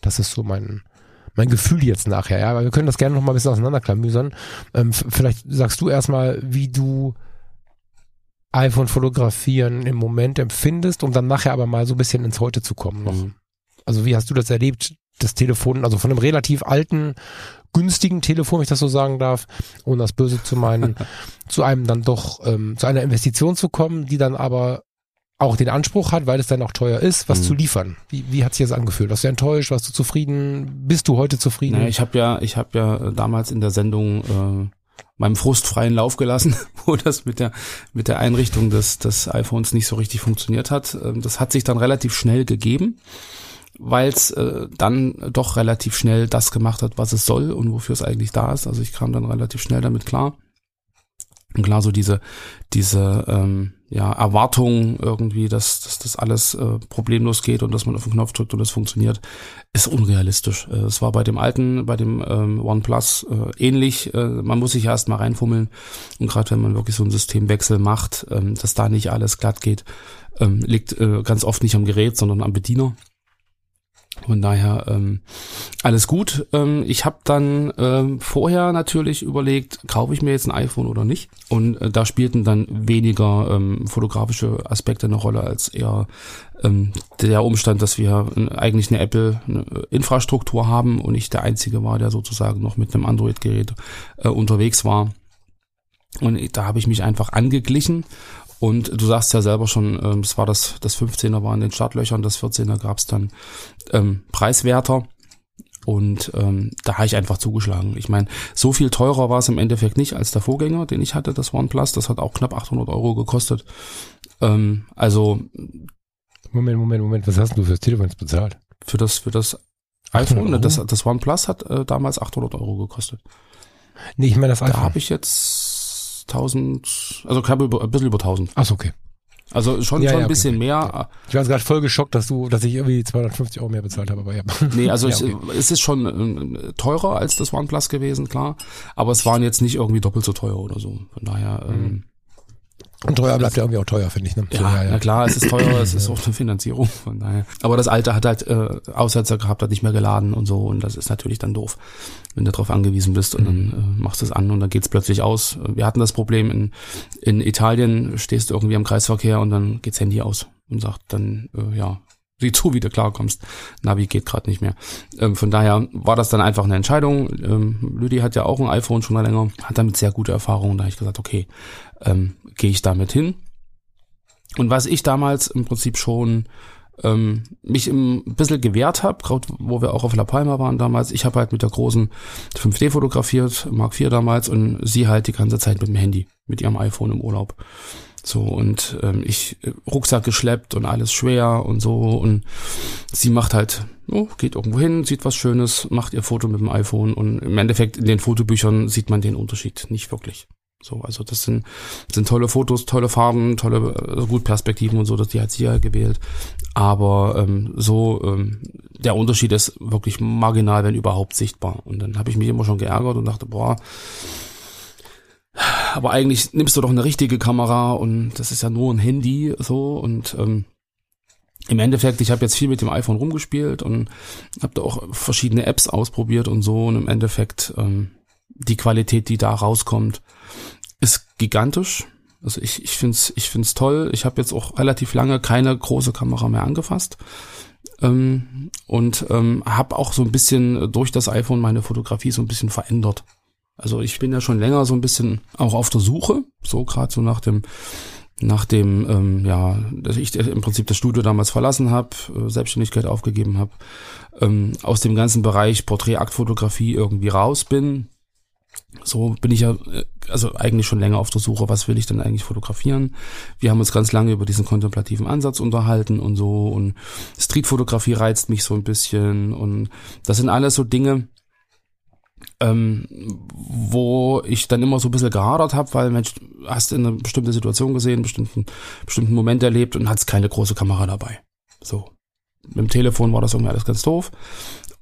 [SPEAKER 1] Das ist so mein, mein Gefühl jetzt nachher, ja, aber wir können das gerne noch mal ein bisschen auseinanderklamüsern. Ähm, vielleicht sagst du erstmal, wie du iPhone fotografieren im Moment empfindest, um dann nachher aber mal so ein bisschen ins Heute zu kommen noch. Mhm. Also wie hast du das erlebt, das Telefon, also von einem relativ alten, günstigen Telefon, wenn ich das so sagen darf, ohne das Böse zu meinen, zu einem dann doch, ähm, zu einer Investition zu kommen, die dann aber auch den Anspruch hat, weil es dann auch teuer ist, was mhm. zu liefern. Wie, wie hat sich das angefühlt? Warst du enttäuscht? Warst du zufrieden? Bist du heute zufrieden?
[SPEAKER 2] Naja, ich habe ja, ich habe ja damals in der Sendung äh, meinem Frust freien Lauf gelassen, wo das mit der mit der Einrichtung des des iPhones nicht so richtig funktioniert hat. Ähm, das hat sich dann relativ schnell gegeben, weil es äh, dann doch relativ schnell das gemacht hat, was es soll und wofür es eigentlich da ist. Also ich kam dann relativ schnell damit klar. Und klar, so diese, diese ähm, ja, Erwartung irgendwie, dass, dass das alles äh, problemlos geht und dass man auf den Knopf drückt und das funktioniert, ist unrealistisch. Äh, es war bei dem alten, bei dem ähm, OnePlus äh, ähnlich. Äh, man muss sich ja erst mal reinfummeln. Und gerade wenn man wirklich so einen Systemwechsel macht, ähm, dass da nicht alles glatt geht, ähm, liegt äh, ganz oft nicht am Gerät, sondern am Bediener. Von daher ähm, alles gut. Ähm, ich habe dann ähm, vorher natürlich überlegt, kaufe ich mir jetzt ein iPhone oder nicht. Und äh, da spielten dann weniger ähm, fotografische Aspekte eine Rolle als eher ähm, der Umstand, dass wir äh, eigentlich eine Apple-Infrastruktur haben und ich der Einzige war, der sozusagen noch mit einem Android-Gerät äh, unterwegs war. Und da habe ich mich einfach angeglichen und du sagst ja selber schon, ähm, es war das, das 15er war in den Startlöchern, das 14er gab es dann ähm, preiswerter. Und ähm, da habe ich einfach zugeschlagen. Ich meine, so viel teurer war es im Endeffekt nicht als der Vorgänger, den ich hatte, das OnePlus. Das hat auch knapp 800 Euro gekostet. Ähm, also
[SPEAKER 1] Moment, Moment, Moment. Was hast du für das Telefon bezahlt?
[SPEAKER 2] Für das, für das iPhone. Ne, das, das OnePlus hat äh, damals 800 Euro gekostet.
[SPEAKER 1] Nee, ich meine das iPhone.
[SPEAKER 2] Da habe ich jetzt 1000, also knapp über, ein bisschen über 1000.
[SPEAKER 1] Ach so, okay.
[SPEAKER 2] Also schon, ja, schon ein bisschen okay. mehr.
[SPEAKER 1] Ich war gerade voll geschockt, dass du, dass ich irgendwie 250 Euro mehr bezahlt habe, aber ja.
[SPEAKER 2] Nee, also ja, okay. es, es, ist schon äh, teurer als das OnePlus gewesen, klar. Aber es waren jetzt nicht irgendwie doppelt so teuer oder so. Von daher, mhm. ähm,
[SPEAKER 1] und teuer bleibt ja irgendwie auch teuer, finde ich. Ne?
[SPEAKER 2] Ja, ja, ja, na klar, es ist teuer, es ist auch eine Finanzierung, von daher. Aber das alte hat halt äh, Aussetzer gehabt, hat nicht mehr geladen und so und das ist natürlich dann doof, wenn du darauf angewiesen bist und dann äh, machst du es an und dann geht's plötzlich aus. Wir hatten das Problem in, in Italien, stehst du irgendwie am Kreisverkehr und dann geht's Handy aus und sagt dann, äh, ja, sieh zu, wie du klarkommst. Navi geht gerade nicht mehr. Ähm, von daher war das dann einfach eine Entscheidung. Ähm, Lüdi hat ja auch ein iPhone schon länger, hat damit sehr gute Erfahrungen. Da habe ich gesagt, okay, ähm, gehe ich damit hin. Und was ich damals im Prinzip schon ähm, mich ein bisschen gewehrt habe, gerade wo wir auch auf La Palma waren damals, ich habe halt mit der großen 5D fotografiert, Mark IV damals, und sie halt die ganze Zeit mit dem Handy, mit ihrem iPhone im Urlaub. So, und ähm, ich äh, Rucksack geschleppt und alles schwer und so. Und sie macht halt oh, geht irgendwo hin, sieht was Schönes, macht ihr Foto mit dem iPhone und im Endeffekt in den Fotobüchern sieht man den Unterschied nicht wirklich. So, also das sind, sind tolle Fotos, tolle Farben, tolle äh, gut Perspektiven und so, dass die hat sie ja gewählt. Aber ähm, so, ähm, der Unterschied ist wirklich marginal, wenn überhaupt sichtbar. Und dann habe ich mich immer schon geärgert und dachte, boah, aber eigentlich nimmst du doch eine richtige Kamera und das ist ja nur ein Handy so und ähm, im Endeffekt, ich habe jetzt viel mit dem iPhone rumgespielt und habe da auch verschiedene Apps ausprobiert und so und im Endeffekt ähm, die Qualität, die da rauskommt, ist gigantisch. Also ich, ich finde es ich find's toll. Ich habe jetzt auch relativ lange keine große Kamera mehr angefasst. Ähm, und ähm, habe auch so ein bisschen durch das iPhone meine Fotografie so ein bisschen verändert. Also ich bin ja schon länger so ein bisschen auch auf der Suche, so gerade so nach dem nach dem, ähm, ja, dass ich im Prinzip das Studio damals verlassen habe, äh, Selbstständigkeit aufgegeben habe, ähm, aus dem ganzen Bereich Porträt-Aktfotografie irgendwie raus bin, so bin ich ja äh, also eigentlich schon länger auf der Suche, was will ich denn eigentlich fotografieren. Wir haben uns ganz lange über diesen kontemplativen Ansatz unterhalten und so und Streetfotografie reizt mich so ein bisschen und das sind alles so Dinge, ähm, wo ich dann immer so ein bisschen gehadert habe, weil Mensch, hast in einer bestimmten Situation gesehen, bestimmten bestimmten Moment erlebt und hast keine große Kamera dabei. So. Mit dem Telefon war das irgendwie alles ganz doof.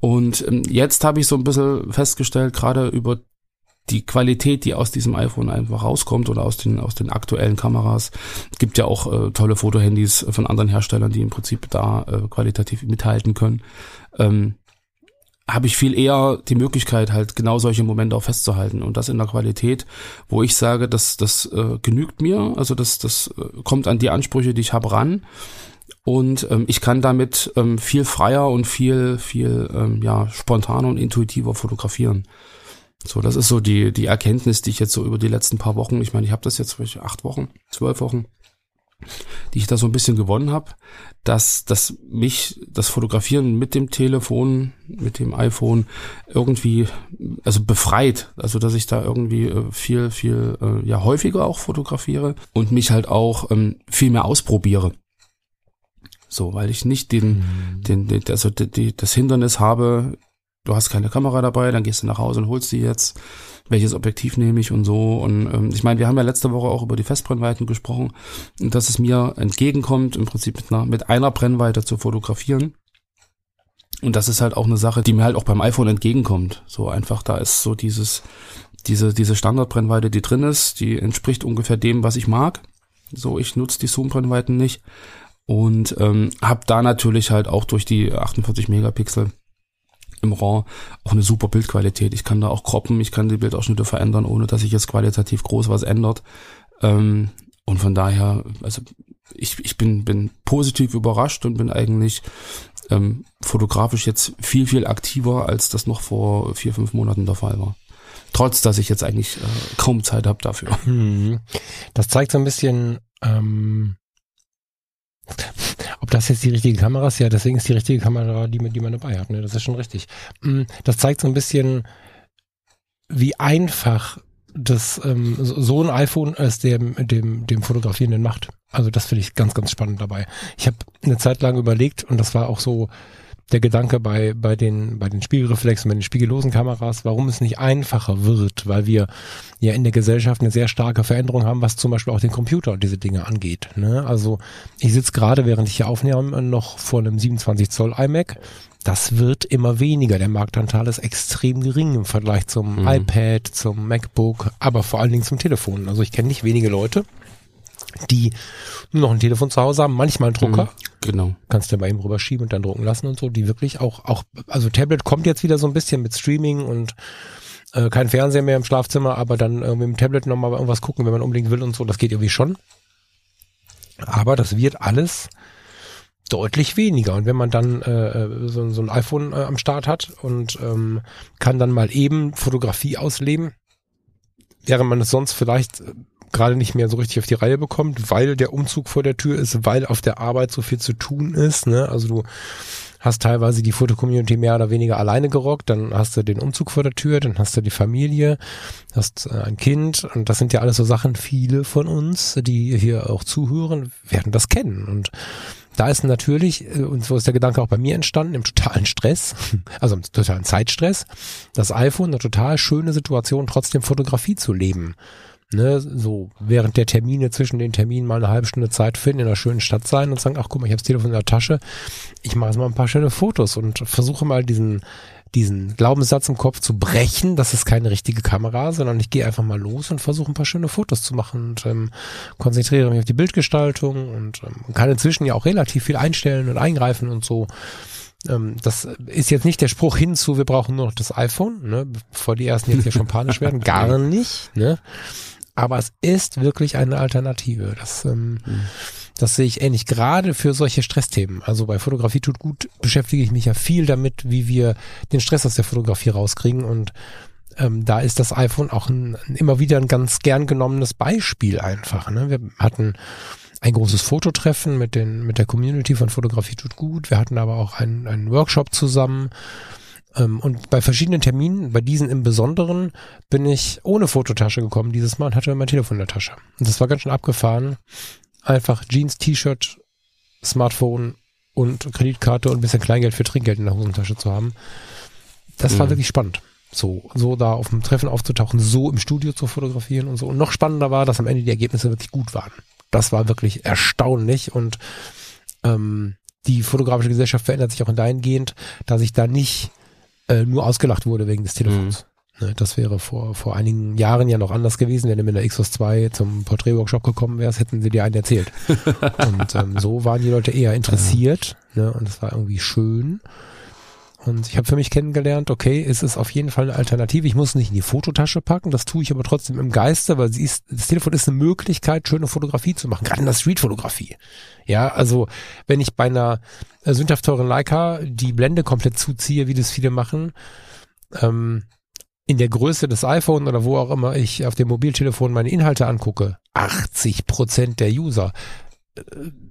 [SPEAKER 2] Und ähm, jetzt habe ich so ein bisschen festgestellt, gerade über die Qualität, die aus diesem iPhone einfach rauskommt oder aus den, aus den aktuellen Kameras. Es gibt ja auch äh, tolle Fotohandys von anderen Herstellern, die im Prinzip da äh, qualitativ mithalten können. Ähm, habe ich viel eher die Möglichkeit, halt genau solche Momente auch festzuhalten. Und das in der Qualität, wo ich sage, das, das äh, genügt mir, also das, das äh, kommt an die Ansprüche, die ich habe, ran. Und ähm, ich kann damit ähm, viel freier und viel, viel ähm, ja, spontaner und intuitiver fotografieren. So, das ist so die, die Erkenntnis, die ich jetzt so über die letzten paar Wochen, ich meine, ich habe das jetzt welche acht Wochen, zwölf Wochen, die ich da so ein bisschen gewonnen habe, dass, dass mich das Fotografieren mit dem Telefon, mit dem iPhone irgendwie, also befreit, also dass ich da irgendwie äh, viel, viel, äh, ja häufiger auch fotografiere und mich halt auch ähm, viel mehr ausprobiere. So, weil ich nicht den, mhm. den, den also die, die, das Hindernis habe, du hast keine Kamera dabei, dann gehst du nach Hause und holst die jetzt. Welches Objektiv nehme ich und so. Und ähm, ich meine, wir haben ja letzte Woche auch über die Festbrennweiten gesprochen, dass es mir entgegenkommt, im Prinzip mit einer, mit einer Brennweite zu fotografieren. Und das ist halt auch eine Sache, die mir halt auch beim iPhone entgegenkommt. So einfach, da ist so dieses, diese, diese Standardbrennweite, die drin ist, die entspricht ungefähr dem, was ich mag. So, ich nutze die Zoom-Brennweiten nicht. Und ähm, habe da natürlich halt auch durch die 48 Megapixel im RAW auch eine super Bildqualität. Ich kann da auch kroppen, ich kann die Bildausschnitte verändern, ohne dass sich jetzt qualitativ groß was ändert. Ähm, und von daher, also ich, ich bin, bin positiv überrascht und bin eigentlich ähm, fotografisch jetzt viel, viel aktiver, als das noch vor vier, fünf Monaten der Fall war. Trotz, dass ich jetzt eigentlich äh, kaum Zeit habe dafür. Hm.
[SPEAKER 1] Das zeigt so ein bisschen, ähm, ob das jetzt die richtige Kamera ist, ja, deswegen ist die richtige Kamera die, die man dabei hat. Ne? Das ist schon richtig. Mm, das zeigt so ein bisschen, wie einfach das ähm, so ein iPhone es dem, dem, dem Fotografierenden macht. Also das finde ich ganz, ganz spannend dabei. Ich habe eine Zeit lang überlegt und das war auch so der Gedanke bei, bei den, bei den Spiegelreflexen, bei den spiegellosen Kameras, warum es nicht einfacher wird, weil wir ja in der Gesellschaft eine sehr starke Veränderung haben, was zum Beispiel auch den Computer und diese Dinge angeht. Ne? Also ich sitze gerade, während ich hier aufnehme, noch vor einem 27 Zoll iMac. Das wird immer weniger. Der Marktanteil ist extrem gering im Vergleich zum mhm. iPad, zum MacBook, aber vor allen Dingen zum Telefon. Also ich kenne nicht wenige Leute, die nur noch ein Telefon zu Hause haben, manchmal einen Drucker. Mhm,
[SPEAKER 2] genau.
[SPEAKER 1] Kannst du ja mal eben rüberschieben und dann drucken lassen und so, die wirklich auch, auch, also Tablet kommt jetzt wieder so ein bisschen mit Streaming und äh, kein Fernseher mehr im Schlafzimmer, aber dann äh, mit dem Tablet nochmal irgendwas gucken, wenn man unbedingt will und so, das geht irgendwie schon. Aber das wird alles deutlich weniger. Und wenn man dann äh, äh so, so ein iPhone äh, am Start hat und ähm, kann dann mal eben Fotografie ausleben, während man es sonst vielleicht äh, gerade nicht mehr so richtig auf die Reihe bekommt, weil der Umzug vor der Tür ist, weil auf der Arbeit so viel zu tun ist. Ne? Also du hast teilweise die Fotocommunity mehr oder weniger alleine gerockt, dann hast du den Umzug vor der Tür, dann hast du die Familie, hast äh, ein Kind und das sind ja alles so Sachen, viele von uns, die hier auch zuhören, werden das kennen und da ist natürlich, äh, und so ist der Gedanke auch bei mir entstanden, im totalen Stress, also im totalen Zeitstress, das iPhone eine total schöne Situation, trotzdem Fotografie zu leben ne, so während der Termine zwischen den Terminen mal eine halbe Stunde Zeit finden, in einer schönen Stadt sein und sagen, ach guck mal, ich habe das Telefon in der Tasche, ich mache jetzt mal ein paar schöne Fotos und versuche mal diesen diesen Glaubenssatz im Kopf zu brechen, das ist keine richtige Kamera, sondern ich gehe einfach mal los und versuche ein paar schöne Fotos zu machen und ähm, konzentriere mich auf die Bildgestaltung und ähm, kann inzwischen ja auch relativ viel einstellen und eingreifen und so. Ähm, das ist jetzt nicht der Spruch hinzu, wir brauchen nur noch das iPhone, ne, bevor die ersten jetzt hier schon panisch werden, gar nicht. Ne? Aber es ist wirklich eine Alternative. Das, ähm, mhm. das sehe ich ähnlich. Gerade für solche Stressthemen. Also bei Fotografie tut gut, beschäftige ich mich ja viel damit, wie wir den Stress aus der Fotografie rauskriegen und ähm, da ist das iPhone auch ein, immer wieder ein ganz gern genommenes Beispiel einfach. Ne? Wir hatten ein großes Fototreffen mit den mit der Community von Fotografie tut gut. Wir hatten aber auch einen, einen Workshop zusammen und bei verschiedenen Terminen, bei diesen im Besonderen, bin ich ohne Fototasche gekommen dieses Mal und hatte mein Telefon in der Tasche. Und das war ganz schön abgefahren. Einfach Jeans, T-Shirt, Smartphone und Kreditkarte und ein bisschen Kleingeld für Trinkgeld in der Hosentasche zu haben. Das mhm. war wirklich spannend. So, so da auf dem Treffen aufzutauchen, so im Studio zu fotografieren und so. Und noch spannender war, dass am Ende die Ergebnisse wirklich gut waren. Das war wirklich erstaunlich und ähm, die fotografische Gesellschaft verändert sich auch in dahingehend, dass ich da nicht äh, nur ausgelacht wurde wegen des Telefons. Mhm. Ne, das wäre vor, vor einigen Jahren ja noch anders gewesen. Wenn du mit der Xos 2 zum Porträtworkshop gekommen wärst, hätten sie dir einen erzählt. und ähm, so waren die Leute eher interessiert. Ja. Ne, und es war irgendwie schön. Und ich habe für mich kennengelernt, okay, es ist auf jeden Fall eine Alternative. Ich muss nicht in die Fototasche packen, das tue ich aber trotzdem im Geiste, weil sie ist, das Telefon ist eine Möglichkeit, schöne Fotografie zu machen, gerade in der Streetfotografie. Ja, also wenn ich bei einer äh, sündhaft teuren Leica die Blende komplett zuziehe, wie das viele machen, ähm, in der Größe des iPhone oder wo auch immer ich auf dem Mobiltelefon meine Inhalte angucke, 80 Prozent der User äh,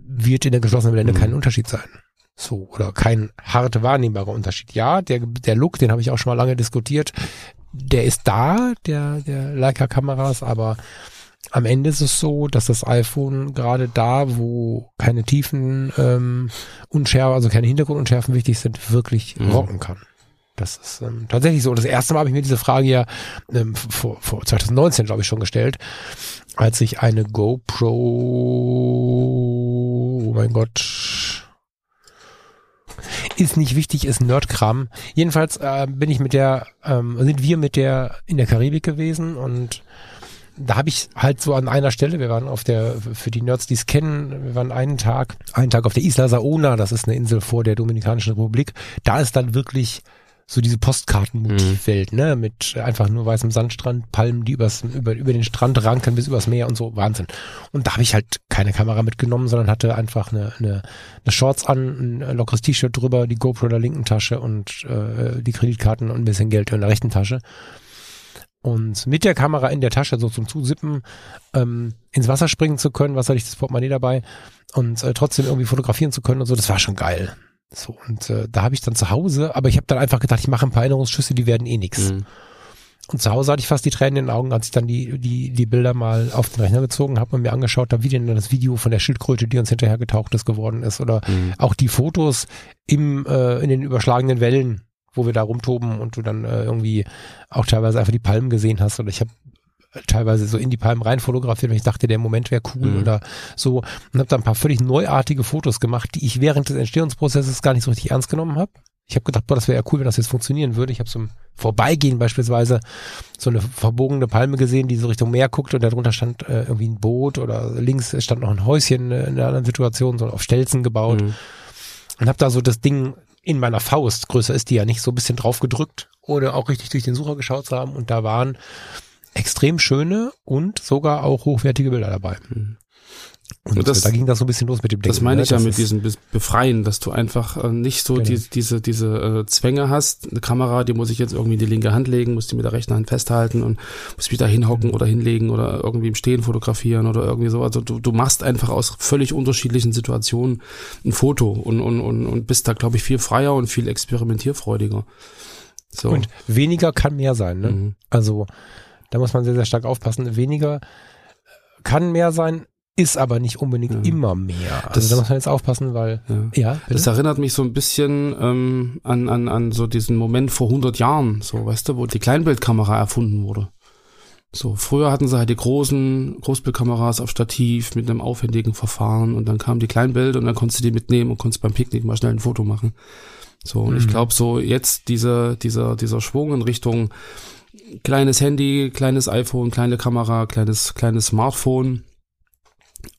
[SPEAKER 1] wird in der geschlossenen Blende mhm. kein Unterschied sein. So, oder kein hart wahrnehmbarer Unterschied. Ja, der, der Look, den habe ich auch schon mal lange diskutiert, der ist da, der, der Leica-Kameras, aber am Ende ist es so, dass das iPhone gerade da, wo keine Tiefen ähm, Unschärfe, also keine Hintergrundunschärfen wichtig sind, wirklich mhm. rocken kann. Das ist ähm, tatsächlich so. Das erste Mal habe ich mir diese Frage ja ähm, vor, vor 2019, glaube ich, schon gestellt, als ich eine GoPro, oh mein Gott, ist nicht wichtig, ist Nerdkram. Jedenfalls äh, bin ich mit der, ähm, sind wir mit der in der Karibik gewesen und da habe ich halt so an einer Stelle, wir waren auf der, für die Nerds, die es kennen, wir waren einen Tag, einen Tag auf der Isla Saona, das ist eine Insel vor der Dominikanischen Republik. Da ist dann wirklich so diese Postkartenmotivwelt, mhm. ne, mit einfach nur weißem Sandstrand, Palmen, die übers, über, über den Strand ranken bis übers Meer und so, Wahnsinn. Und da habe ich halt keine Kamera mitgenommen, sondern hatte einfach eine, eine, eine Shorts an, ein lockeres T-Shirt drüber, die GoPro in der linken Tasche und äh, die Kreditkarten und ein bisschen Geld in der rechten Tasche. Und mit der Kamera in der Tasche, so zum Zusippen, ähm, ins Wasser springen zu können, was hatte ich das Portemonnaie dabei und äh, trotzdem irgendwie fotografieren zu können und so, das war schon geil. So, und äh, da habe ich dann zu Hause, aber ich habe dann einfach gedacht, ich mache ein paar Erinnerungsschüsse, die werden eh nix. Mhm. Und zu Hause hatte ich fast die Tränen in den Augen, als ich dann die, die, die Bilder mal auf den Rechner gezogen habe und mir angeschaut habe, wie denn das Video von der Schildkröte, die uns hinterher getaucht ist, geworden ist. Oder mhm. auch die Fotos im, äh, in den überschlagenen Wellen, wo wir da rumtoben und du dann äh, irgendwie auch teilweise einfach die Palmen gesehen hast. Oder ich habe teilweise so in die Palmen rein fotografiert, weil ich dachte, der Moment wäre cool mhm. oder so. Und habe da ein paar völlig neuartige Fotos gemacht, die ich während des Entstehungsprozesses gar nicht so richtig ernst genommen habe. Ich habe gedacht, boah, das wäre ja cool, wenn das jetzt funktionieren würde. Ich habe so im Vorbeigehen beispielsweise so eine verbogene Palme gesehen, die so Richtung Meer guckt und darunter stand äh, irgendwie ein Boot oder links stand noch ein Häuschen in einer anderen Situation, so auf Stelzen gebaut. Mhm. Und habe da so das Ding in meiner Faust, größer ist die ja nicht, so ein bisschen drauf gedrückt, ohne auch richtig durch den Sucher geschaut zu haben. Und da waren extrem schöne und sogar auch hochwertige Bilder dabei. Mhm. Und,
[SPEAKER 2] das-
[SPEAKER 1] da ging das so ein bisschen los mit dem Denken.
[SPEAKER 2] Das meine
[SPEAKER 1] ne?
[SPEAKER 2] ich ja
[SPEAKER 1] Das
[SPEAKER 2] mit diesem Be- Befreien, dass du einfach äh, nicht so
[SPEAKER 1] Genau.
[SPEAKER 2] die, diese, diese äh, Zwänge hast. Eine Kamera, die muss ich jetzt irgendwie in die linke Hand legen, muss die mit der rechten Hand festhalten und muss mich da hinhocken oder hinlegen oder irgendwie im Stehen fotografieren oder irgendwie so. Also du, du machst einfach aus völlig unterschiedlichen Situationen ein Foto und, und, und, und bist da, glaube ich, viel freier und viel experimentierfreudiger. So.
[SPEAKER 1] Und weniger kann mehr sein. Ne?
[SPEAKER 2] Mhm.
[SPEAKER 1] Also da muss man sehr, sehr stark aufpassen. Weniger kann mehr sein, ist aber nicht unbedingt
[SPEAKER 2] Ja.
[SPEAKER 1] immer mehr. Also
[SPEAKER 2] Das-
[SPEAKER 1] da muss man jetzt aufpassen, weil
[SPEAKER 2] ja.
[SPEAKER 1] ja?
[SPEAKER 2] Das erinnert mich so ein bisschen ähm, an, an, an so diesen Moment vor 100 Jahren, so, weißt du, wo die Kleinbildkamera erfunden wurde. So, früher hatten sie halt die großen Großbildkameras auf Stativ mit einem aufwendigen Verfahren und dann kam die Kleinbild und dann konntest du die mitnehmen und konntest beim Picknick mal schnell ein Foto machen. So, und ich
[SPEAKER 1] Mhm.
[SPEAKER 2] glaube so jetzt diese, dieser, dieser Schwung in Richtung kleines Handy, kleines iPhone, kleine Kamera, kleines, kleines Smartphone,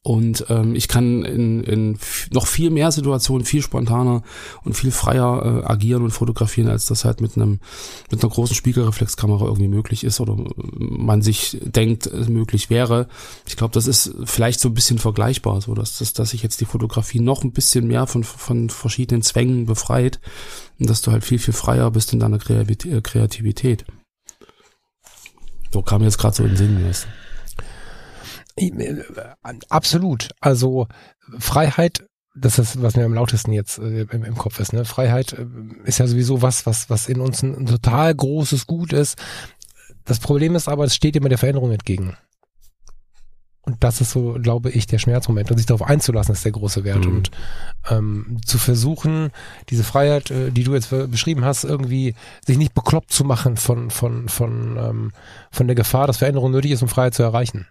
[SPEAKER 2] und ähm, ich kann in, in noch viel mehr Situationen viel spontaner und viel freier äh, agieren und fotografieren, als das halt mit einem mit einer großen Spiegelreflexkamera irgendwie möglich ist oder äh, man sich denkt, es möglich wäre. Ich glaube, das ist vielleicht so ein bisschen vergleichbar, so dass, dass, dass sich jetzt die Fotografie noch ein bisschen mehr von, von verschiedenen Zwängen befreit und dass du halt viel, viel freier bist in deiner Kreativität. So kam jetzt gerade so in den Sinn. Weißt.
[SPEAKER 1] Äh, Absolut. Also Freiheit, das ist, was mir am lautesten jetzt äh, im, im Kopf ist. Ne? Freiheit äh, ist ja sowieso was, was, was in uns ein total großes Gut ist. Das Problem ist aber, es steht immer der Veränderung entgegen. Und das ist so, glaube ich, der Schmerzmoment. Und sich darauf einzulassen, ist der große Wert.
[SPEAKER 2] Mhm.
[SPEAKER 1] Und ähm, zu versuchen, diese Freiheit, äh, die du jetzt beschrieben hast, irgendwie sich nicht bekloppt zu machen von, von, von, ähm, von der Gefahr, dass Veränderung nötig ist, um Freiheit zu erreichen.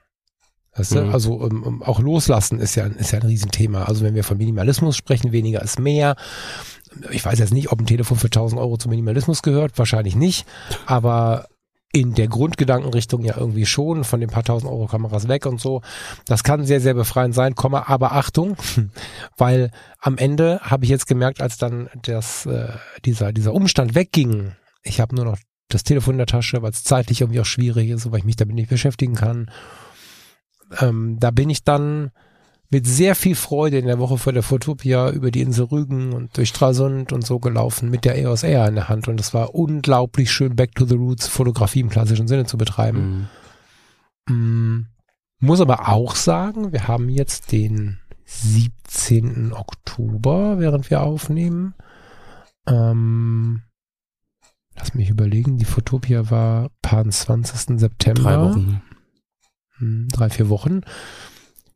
[SPEAKER 1] Weißt du?
[SPEAKER 2] Mhm.
[SPEAKER 1] Also um, um, auch loslassen ist ja, ist ja ein Riesenthema. Also wenn wir von Minimalismus sprechen, weniger ist mehr. Ich weiß jetzt nicht, ob ein Telefon für 1000 Euro zum Minimalismus gehört, wahrscheinlich nicht. Aber in der Grundgedankenrichtung ja irgendwie schon, von den paar tausend Euro Kameras weg und so. Das kann sehr, sehr befreiend sein, Komma, aber Achtung, weil am Ende habe ich jetzt gemerkt, als dann das, äh, dieser, dieser Umstand wegging, ich habe nur noch das Telefon in der Tasche, weil es zeitlich irgendwie auch schwierig ist, weil ich mich damit nicht beschäftigen kann. Ähm, da bin ich dann mit sehr viel Freude in der Woche vor der Fotopia über die Insel Rügen und durch Stralsund und so gelaufen mit der EOS R in der Hand und es war unglaublich schön Back to the Roots Fotografie im klassischen Sinne zu betreiben.
[SPEAKER 2] Mhm.
[SPEAKER 1] Mm, Muss aber auch sagen, wir haben jetzt den 17. Oktober, während wir aufnehmen. Ähm, lass mich überlegen, die Fotopia war paar 20. September.
[SPEAKER 2] Drei Wochen.
[SPEAKER 1] Hm, drei, vier Wochen.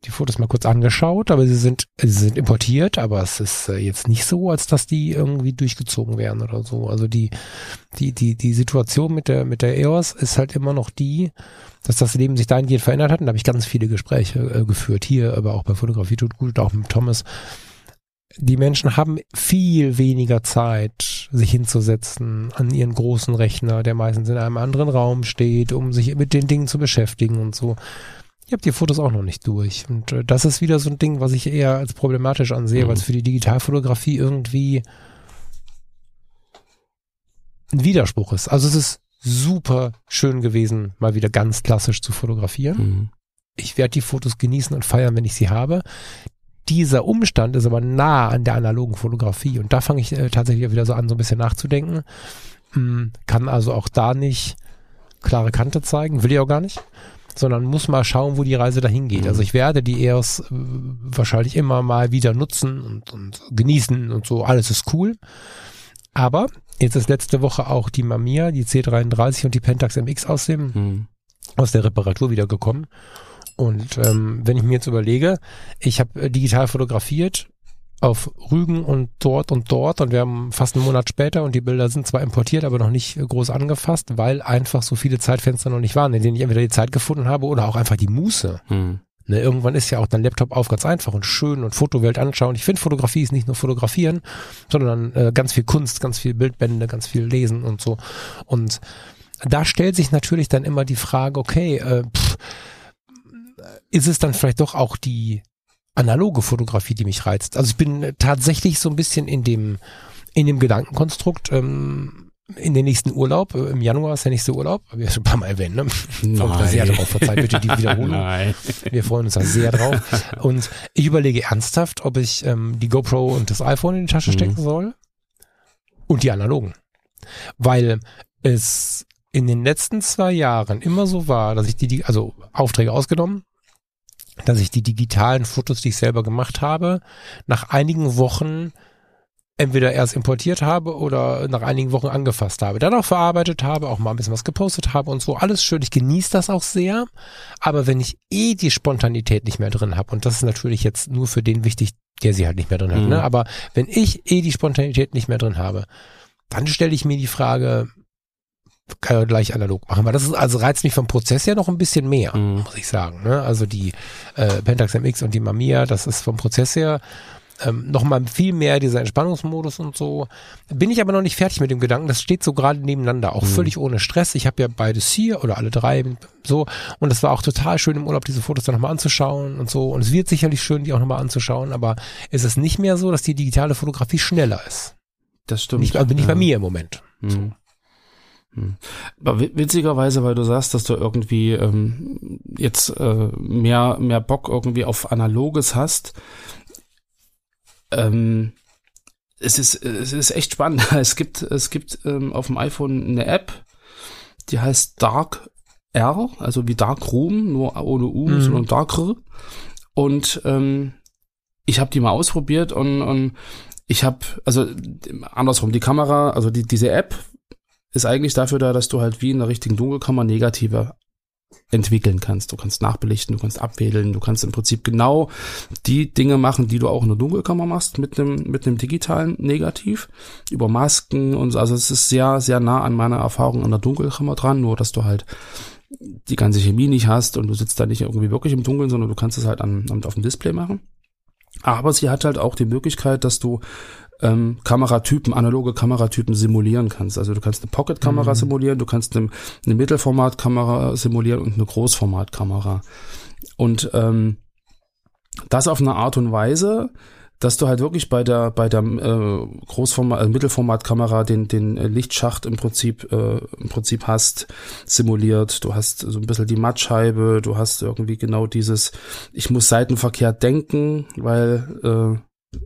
[SPEAKER 1] Die Fotos mal kurz angeschaut, aber sie sind, sie sind importiert, aber es ist äh, jetzt nicht so, als dass die irgendwie durchgezogen wären oder so. Also die, die, die, die Situation mit der, mit der EOS ist halt immer noch die, dass das Leben sich dahingehend verändert hat. Und da habe ich ganz viele Gespräche äh, geführt hier, aber auch bei Fotografie tut gut, auch mit Thomas. Die Menschen haben viel weniger Zeit, sich hinzusetzen an ihren großen Rechner, der meistens in einem anderen Raum steht, um sich mit den Dingen zu beschäftigen und so. Ich habe die Fotos auch noch nicht durch. Und äh, das ist wieder so ein Ding, was ich eher als problematisch ansehe,
[SPEAKER 2] Mhm.
[SPEAKER 1] weil es für die Digitalfotografie irgendwie ein Widerspruch ist. Also es ist super schön gewesen, mal wieder ganz klassisch zu fotografieren.
[SPEAKER 2] Mhm.
[SPEAKER 1] Ich werde die Fotos genießen und feiern, wenn ich sie habe. Dieser Umstand ist aber nah an der analogen Fotografie und da fange ich äh, tatsächlich wieder so an, so ein bisschen nachzudenken. Hm, kann also auch da nicht klare Kante zeigen, will ich auch gar nicht, sondern muss mal schauen, wo die Reise dahin geht.
[SPEAKER 2] Mhm.
[SPEAKER 1] Also ich werde die EOS äh, wahrscheinlich immer mal wieder nutzen und, und genießen und so, alles ist cool. Aber jetzt ist letzte Woche auch die Mamiya, die C33 und die Pentax MX aus dem
[SPEAKER 2] Mhm.
[SPEAKER 1] aus der Reparatur wiedergekommen. Und ähm, wenn ich mir jetzt überlege, ich habe äh, digital fotografiert auf Rügen und dort und dort und wir haben fast einen Monat später und die Bilder sind zwar importiert, aber noch nicht äh, groß angefasst, weil einfach so viele Zeitfenster noch nicht waren, in denen ich entweder die Zeit gefunden habe oder auch einfach die Muße.
[SPEAKER 2] Mhm.
[SPEAKER 1] Ne, irgendwann ist ja auch dein Laptop auf ganz einfach und schön und Fotowelt anschauen. Ich finde, Fotografie ist nicht nur fotografieren, sondern äh, ganz viel Kunst, ganz viel Bildbände, ganz viel Lesen und so. Und da stellt sich natürlich dann immer die Frage, okay, äh, pff, ist es dann vielleicht doch auch die analoge Fotografie, die mich reizt? Also ich bin tatsächlich so ein bisschen in dem in dem Gedankenkonstrukt, ähm, in den nächsten Urlaub. Äh, Im Januar ist der nächste Urlaub. Hab ich ja schon ein paar Mal erwähnt, ne? Freuen uns da sehr drauf. Verzeiht bitte die Wiederholung.
[SPEAKER 2] Nein.
[SPEAKER 1] Wir freuen uns da sehr drauf. Und ich überlege ernsthaft, ob ich ähm, die GoPro und das iPhone in die Tasche
[SPEAKER 2] Mhm.
[SPEAKER 1] stecken soll. Und die analogen. Weil es in den letzten zwei Jahren immer so war, dass ich die, die also Aufträge ausgenommen, dass ich die digitalen Fotos, die ich selber gemacht habe, nach einigen Wochen entweder erst importiert habe oder nach einigen Wochen angefasst habe. Dann auch verarbeitet habe, auch mal ein bisschen was gepostet habe und so. Alles schön. Ich genieße das auch sehr. Aber wenn ich eh die Spontanität nicht mehr drin habe, und das ist natürlich jetzt nur für den wichtig, der sie halt nicht mehr drin hat,
[SPEAKER 2] Mhm.
[SPEAKER 1] ne? aber wenn ich eh die Spontanität nicht mehr drin habe, dann stelle ich mir die Frage, kann ja gleich analog machen. Weil das ist, also reizt mich vom Prozess her noch ein bisschen mehr,
[SPEAKER 2] Mhm.
[SPEAKER 1] muss ich sagen. Ne? Also die äh, Pentax MX und die Mamiya, das ist vom Prozess her ähm, noch mal viel mehr dieser Entspannungsmodus und so. Bin ich aber noch nicht fertig mit dem Gedanken. Das steht so gerade nebeneinander, auch
[SPEAKER 2] Mhm.
[SPEAKER 1] völlig ohne Stress. Ich habe ja beides hier oder alle drei so und das war auch total schön im Urlaub, diese Fotos dann nochmal anzuschauen und so. Und es wird sicherlich schön, die auch nochmal anzuschauen, aber es ist nicht mehr so, dass die digitale Fotografie schneller ist.
[SPEAKER 2] Das stimmt.
[SPEAKER 1] Nicht, also nicht
[SPEAKER 2] ja.
[SPEAKER 1] bei mir im Moment.
[SPEAKER 2] Hm. Hm. Aber wi- witzigerweise, weil du sagst, dass du irgendwie ähm, jetzt äh, mehr, mehr Bock irgendwie auf Analoges hast, ähm, es ist, es ist echt spannend. Es gibt, es gibt ähm, auf dem iPhone eine App, die heißt Dark R, also wie Dark Room, nur ohne U,
[SPEAKER 1] Mhm.
[SPEAKER 2] sondern Darker. Und ähm, ich habe die mal ausprobiert und, und ich habe, also andersrum, die Kamera, also die, diese App ist eigentlich dafür da, dass du halt wie in der richtigen Dunkelkammer negative entwickeln kannst. Du kannst nachbelichten, du kannst abwählen, du kannst im Prinzip genau die Dinge machen, die du auch in der Dunkelkammer machst mit einem mit einem digitalen Negativ über Masken und so. also es ist sehr sehr nah an meiner Erfahrung an der Dunkelkammer dran, nur dass du halt die ganze Chemie nicht hast und du sitzt da nicht irgendwie wirklich im Dunkeln, sondern du kannst es halt an, auf dem Display machen. Aber sie hat halt auch die Möglichkeit, dass du ähm, Kameratypen, analoge Kameratypen simulieren kannst. Also du kannst eine Pocket-Kamera
[SPEAKER 1] Mhm.
[SPEAKER 2] simulieren, du kannst eine, eine Mittelformatkamera simulieren und eine Großformatkamera. Und ähm, das auf eine Art und Weise, dass du halt wirklich bei der bei der äh, Großformat, äh, Mittelformatkamera den den Lichtschacht im Prinzip äh, im Prinzip hast simuliert. Du hast so ein bisschen die Mattscheibe, du hast irgendwie genau dieses, ich muss seitenverkehrt denken, weil äh,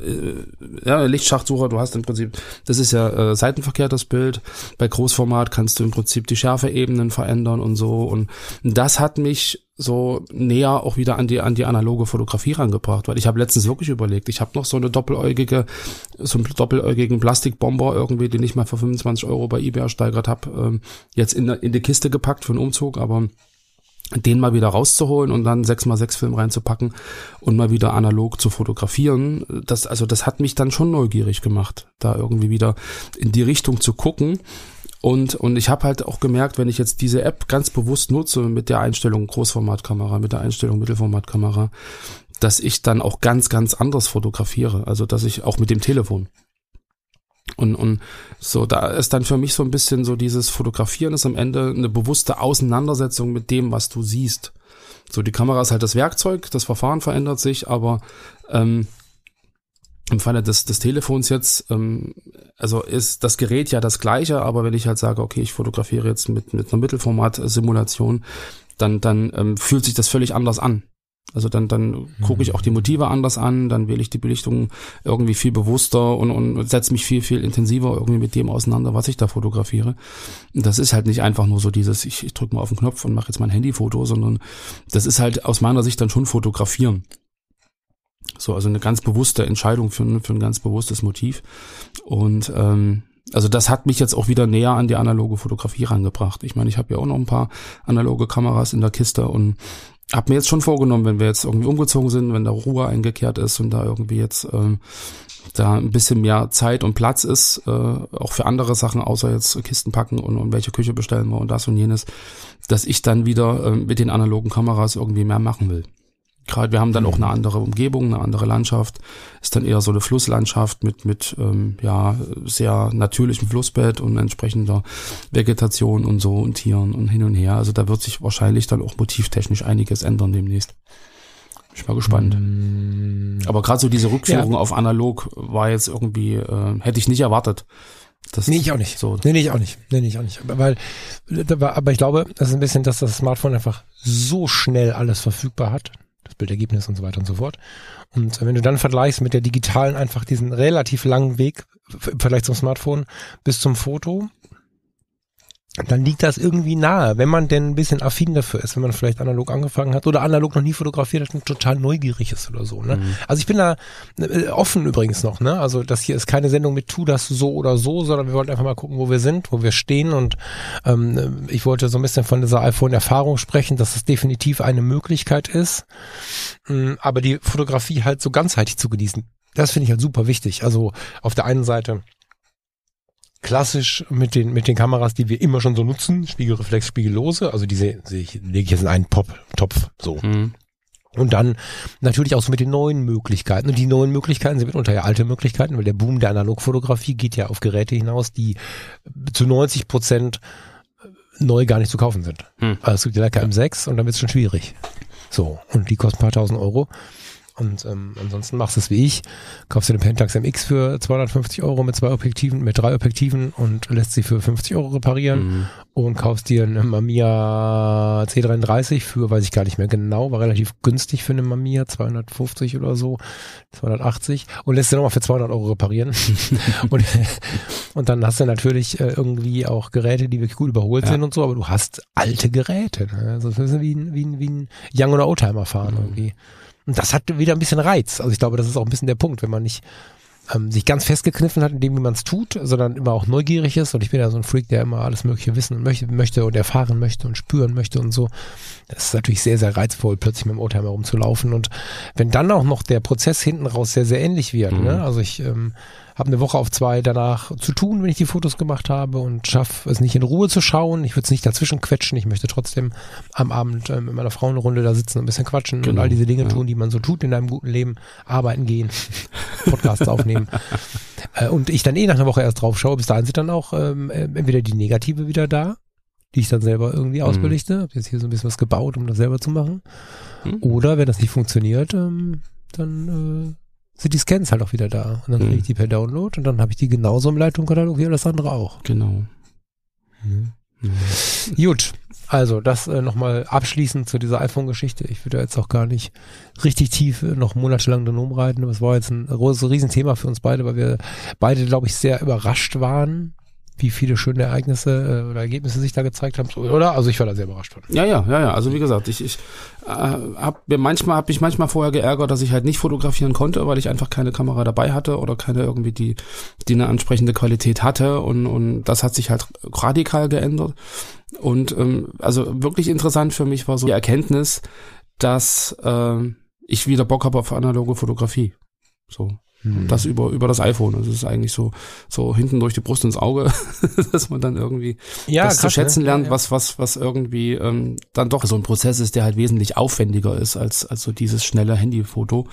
[SPEAKER 2] äh, ja, Lichtschachtsucher, du hast im Prinzip, das ist ja äh, seitenverkehrt das Bild. Bei Großformat kannst du im Prinzip die Schärfeebenen verändern und so. Und das hat mich so näher auch wieder an die an die analoge Fotografie rangebracht, weil ich habe letztens wirklich überlegt, ich habe noch so eine doppeläugige, so einen doppeläugigen Plastikbomber irgendwie, den ich mal für 25 Euro bei eBay ersteigert habe, ähm, jetzt in, in die Kiste gepackt für einen Umzug, aber den mal wieder rauszuholen und dann 6x6 Film reinzupacken und mal wieder analog zu fotografieren, das, also das hat mich dann schon neugierig gemacht, da irgendwie wieder in die Richtung zu gucken. Und, und ich habe halt auch gemerkt, wenn ich jetzt diese App ganz bewusst nutze mit der Einstellung Großformatkamera, mit der Einstellung Mittelformatkamera, dass ich dann auch ganz, ganz anders fotografiere. Also dass ich auch mit dem Telefon. Und, und so, da ist dann für mich so ein bisschen so dieses Fotografieren ist am Ende eine bewusste Auseinandersetzung mit dem, was du siehst. So, die Kamera ist halt das Werkzeug, das Verfahren verändert sich, aber ähm, im Falle des, des Telefons jetzt, ähm, also ist das Gerät ja das gleiche, aber wenn ich halt sage, okay, ich fotografiere jetzt mit, mit einer Mittelformat-Simulation, dann, dann ähm, fühlt sich das völlig anders an. Also dann, dann gucke ich auch die Motive anders an, dann wähle ich die Belichtung irgendwie viel bewusster und, und setze mich viel, viel intensiver irgendwie mit dem auseinander, was ich da fotografiere. Das ist halt nicht einfach nur so dieses, ich, ich drücke mal auf den Knopf und mache jetzt mein Handyfoto, sondern das ist halt aus meiner Sicht dann schon fotografieren. So, also eine ganz bewusste Entscheidung für, ein- für ein ganz bewusstes Motiv. Und ähm, also das hat mich jetzt auch wieder näher an die analoge Fotografie rangebracht. Ich meine, ich habe ja auch noch ein paar analoge Kameras in der Kiste und habe mir jetzt schon vorgenommen, wenn wir jetzt irgendwie umgezogen sind, wenn da Ruhe eingekehrt ist und da irgendwie jetzt ähm, da ein bisschen mehr Zeit und Platz ist, äh, auch für andere Sachen, außer jetzt Kisten packen und, und welche Küche bestellen wir und das und jenes, dass ich dann wieder äh, mit den analogen Kameras irgendwie mehr machen will. Gerade wir haben dann auch eine andere Umgebung, eine andere Landschaft. Ist dann eher so eine Flusslandschaft mit mit ähm, ja sehr natürlichem Flussbett und entsprechender Vegetation und so und Tieren und hin und her. Also da wird sich wahrscheinlich dann auch motivtechnisch einiges ändern demnächst. Bin ich mal gespannt.
[SPEAKER 1] Mm,
[SPEAKER 2] Aber gerade so diese Rückführung auf analog war jetzt irgendwie, äh, hätte ich nicht erwartet. Das
[SPEAKER 1] Nee, ich auch nicht.
[SPEAKER 2] So.
[SPEAKER 1] Nee, nee, ich auch nicht. Nee, nee, ich auch nicht. Aber, weil, aber ich glaube, das ist ein bisschen, dass das Smartphone einfach so schnell alles verfügbar hat. Das Bildergebnis und so weiter und so fort. Und wenn du dann vergleichst mit der digitalen einfach diesen relativ langen Weg im Vergleich zum Smartphone bis zum Foto, dann liegt das irgendwie nahe, wenn man denn ein bisschen affin dafür ist, wenn man vielleicht analog angefangen hat oder analog noch nie fotografiert hat und total neugierig ist oder so. Ne?
[SPEAKER 2] Mhm.
[SPEAKER 1] Also ich bin da äh, offen übrigens noch. Ne? Also das hier ist keine Sendung mit tu das so oder so, sondern wir wollten einfach mal gucken, wo wir sind, wo wir stehen und ähm, ich wollte so ein bisschen von dieser iPhone-Erfahrung sprechen, dass es definitiv eine Möglichkeit ist, ähm, aber die Fotografie halt so ganzheitlich zu genießen. Das finde ich halt super wichtig. Also auf der einen Seite klassisch mit den, mit den Kameras, die wir immer schon so nutzen, Spiegelreflex, Spiegellose, also diese sehe ich, lege ich jetzt in einen Pop, Topf, so.
[SPEAKER 2] Mhm.
[SPEAKER 1] Und dann natürlich auch so mit den neuen Möglichkeiten. Und die neuen Möglichkeiten sind mitunter ja alte Möglichkeiten, weil der Boom der Analogfotografie geht ja auf Geräte hinaus, die zu 90 Prozent neu gar nicht zu kaufen sind.
[SPEAKER 2] Hm.
[SPEAKER 1] Also es gibt die Leica M6 und dann wird es schon schwierig. So, und die kosten ein paar tausend Euro. Und ähm, ansonsten machst du es wie ich, kaufst dir den Pentax MX für 250 Euro mit zwei Objektiven, mit drei Objektiven und lässt sie für 50 Euro reparieren
[SPEAKER 2] Mhm.
[SPEAKER 1] und kaufst dir eine Mamiya C33 für, weiß ich gar nicht mehr genau, war relativ günstig für eine Mamiya, 250 oder so, 280 und lässt sie nochmal für 200 Euro reparieren. und, und dann hast du natürlich äh, irgendwie auch Geräte, die wirklich gut überholt
[SPEAKER 2] Ja.
[SPEAKER 1] sind und so, aber du hast alte Geräte. Ne? Also das ist wie ein, wie ein, wie ein Young- oder Oldtimer fahren
[SPEAKER 2] Mhm.
[SPEAKER 1] irgendwie. Und das hat wieder ein bisschen Reiz. Also ich glaube, das ist auch ein bisschen der Punkt, wenn man nicht ähm, sich ganz festgekniffen hat in dem, wie man es tut, sondern immer auch neugierig ist. Und ich bin ja so ein Freak, der immer alles Mögliche wissen und möchte, möchte und erfahren möchte und spüren möchte und so. Das ist natürlich sehr, sehr reizvoll, plötzlich mit dem Oldtimer rumzulaufen. Und wenn dann auch noch der Prozess hinten raus sehr, sehr ähnlich wird.
[SPEAKER 2] Mhm.
[SPEAKER 1] Ne? Also ich ähm, habe eine Woche auf zwei danach zu tun, wenn ich die Fotos gemacht habe und schaffe es nicht in Ruhe zu schauen. Ich würde es nicht dazwischen quetschen. Ich möchte trotzdem am Abend ähm, mit meiner Frau eine Runde da sitzen und ein bisschen quatschen und
[SPEAKER 2] Genau,
[SPEAKER 1] all diese Dinge
[SPEAKER 2] ja.
[SPEAKER 1] tun, die man so tut in einem guten Leben. Arbeiten gehen, Podcasts aufnehmen. Äh, und ich dann eh nach einer Woche erst drauf schaue. Bis dahin sind dann auch ähm, äh, entweder die Negative wieder da, die ich dann selber irgendwie ausbelichte. Hab jetzt hier so ein bisschen was gebaut, um das selber zu machen.
[SPEAKER 2] Mhm.
[SPEAKER 1] Oder wenn das nicht funktioniert, ähm, dann äh, sind die Scans halt auch wieder da. Und dann kriege ich
[SPEAKER 2] Mhm.
[SPEAKER 1] die per Download und dann habe ich die genauso im Leitungskatalog wie alles andere auch.
[SPEAKER 2] Genau. Mhm.
[SPEAKER 1] Gut, also das äh, nochmal abschließend zu dieser iPhone-Geschichte. Ich würde jetzt auch gar nicht richtig tief äh, noch monatelang drin rumreiten, aber es war jetzt ein großes Riesenthema für uns beide, weil wir beide, glaube ich, sehr überrascht waren, wie viele schöne Ereignisse äh, oder Ergebnisse sich da gezeigt haben, oder? Also ich war da sehr überrascht von.
[SPEAKER 2] Ja, ja, ja, ja. Also wie gesagt, ich, ich äh, hab mir manchmal hab mich manchmal vorher geärgert, dass ich halt nicht fotografieren konnte, weil ich einfach keine Kamera dabei hatte oder keine irgendwie die die eine ansprechende Qualität hatte und und das hat sich halt radikal geändert. Und ähm, also wirklich interessant für mich war so die Erkenntnis, dass ähm, ich wieder Bock habe auf analoge Fotografie. So.
[SPEAKER 1] Hm.
[SPEAKER 2] Das über, über das iPhone. Das ist eigentlich so, so hinten durch die Brust ins Auge, dass man dann irgendwie
[SPEAKER 1] ja,
[SPEAKER 2] das zu
[SPEAKER 1] krass,
[SPEAKER 2] schätzen
[SPEAKER 1] ne?
[SPEAKER 2] lernt,
[SPEAKER 1] Ja, ja.
[SPEAKER 2] was, was, was irgendwie ähm, dann doch so ein Prozess ist, der halt wesentlich aufwendiger ist als, als so dieses schnelle Handyfoto.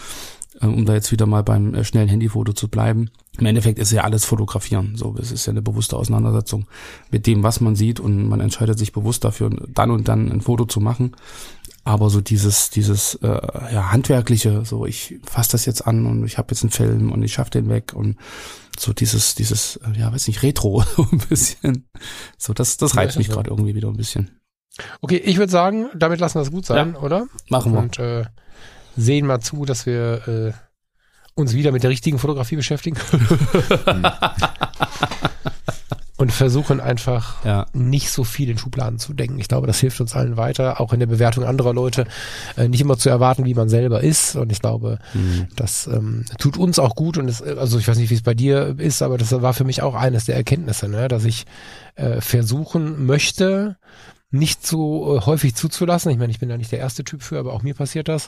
[SPEAKER 2] Ähm, um da jetzt wieder mal beim äh, schnellen Handyfoto zu bleiben. Im Endeffekt ist ja alles fotografieren. So, es ist ja eine bewusste Auseinandersetzung mit dem, was man sieht und man entscheidet sich bewusst dafür, dann und dann ein Foto zu machen. Aber so dieses, dieses äh, ja, handwerkliche, so ich fasse das jetzt an und ich habe jetzt einen Film und ich schaff den weg und so dieses, dieses, äh, ja, weiß nicht, Retro so ein bisschen. So, das, das
[SPEAKER 1] Ja,
[SPEAKER 2] reizt mich gerade irgendwie wieder ein bisschen.
[SPEAKER 1] Okay, ich würde sagen, damit lassen wir es gut sein, oder?
[SPEAKER 2] Machen wir.
[SPEAKER 1] Und äh, sehen mal zu, dass wir äh, uns wieder mit der richtigen Fotografie beschäftigen. Und versuchen einfach
[SPEAKER 2] Ja.
[SPEAKER 1] nicht so viel in Schubladen zu denken. Ich glaube, das hilft uns allen weiter, auch in der Bewertung anderer Leute, äh, nicht immer zu erwarten, wie man selber ist. Und ich glaube,
[SPEAKER 2] Mhm.
[SPEAKER 1] das ähm, tut uns auch gut. Und es, also ich weiß nicht, wie es bei dir ist, aber das war für mich auch eines der Erkenntnisse, ne? dass ich äh, versuchen möchte, nicht so äh, häufig zuzulassen. Ich meine, ich bin da nicht der erste Typ für, aber auch mir passiert das.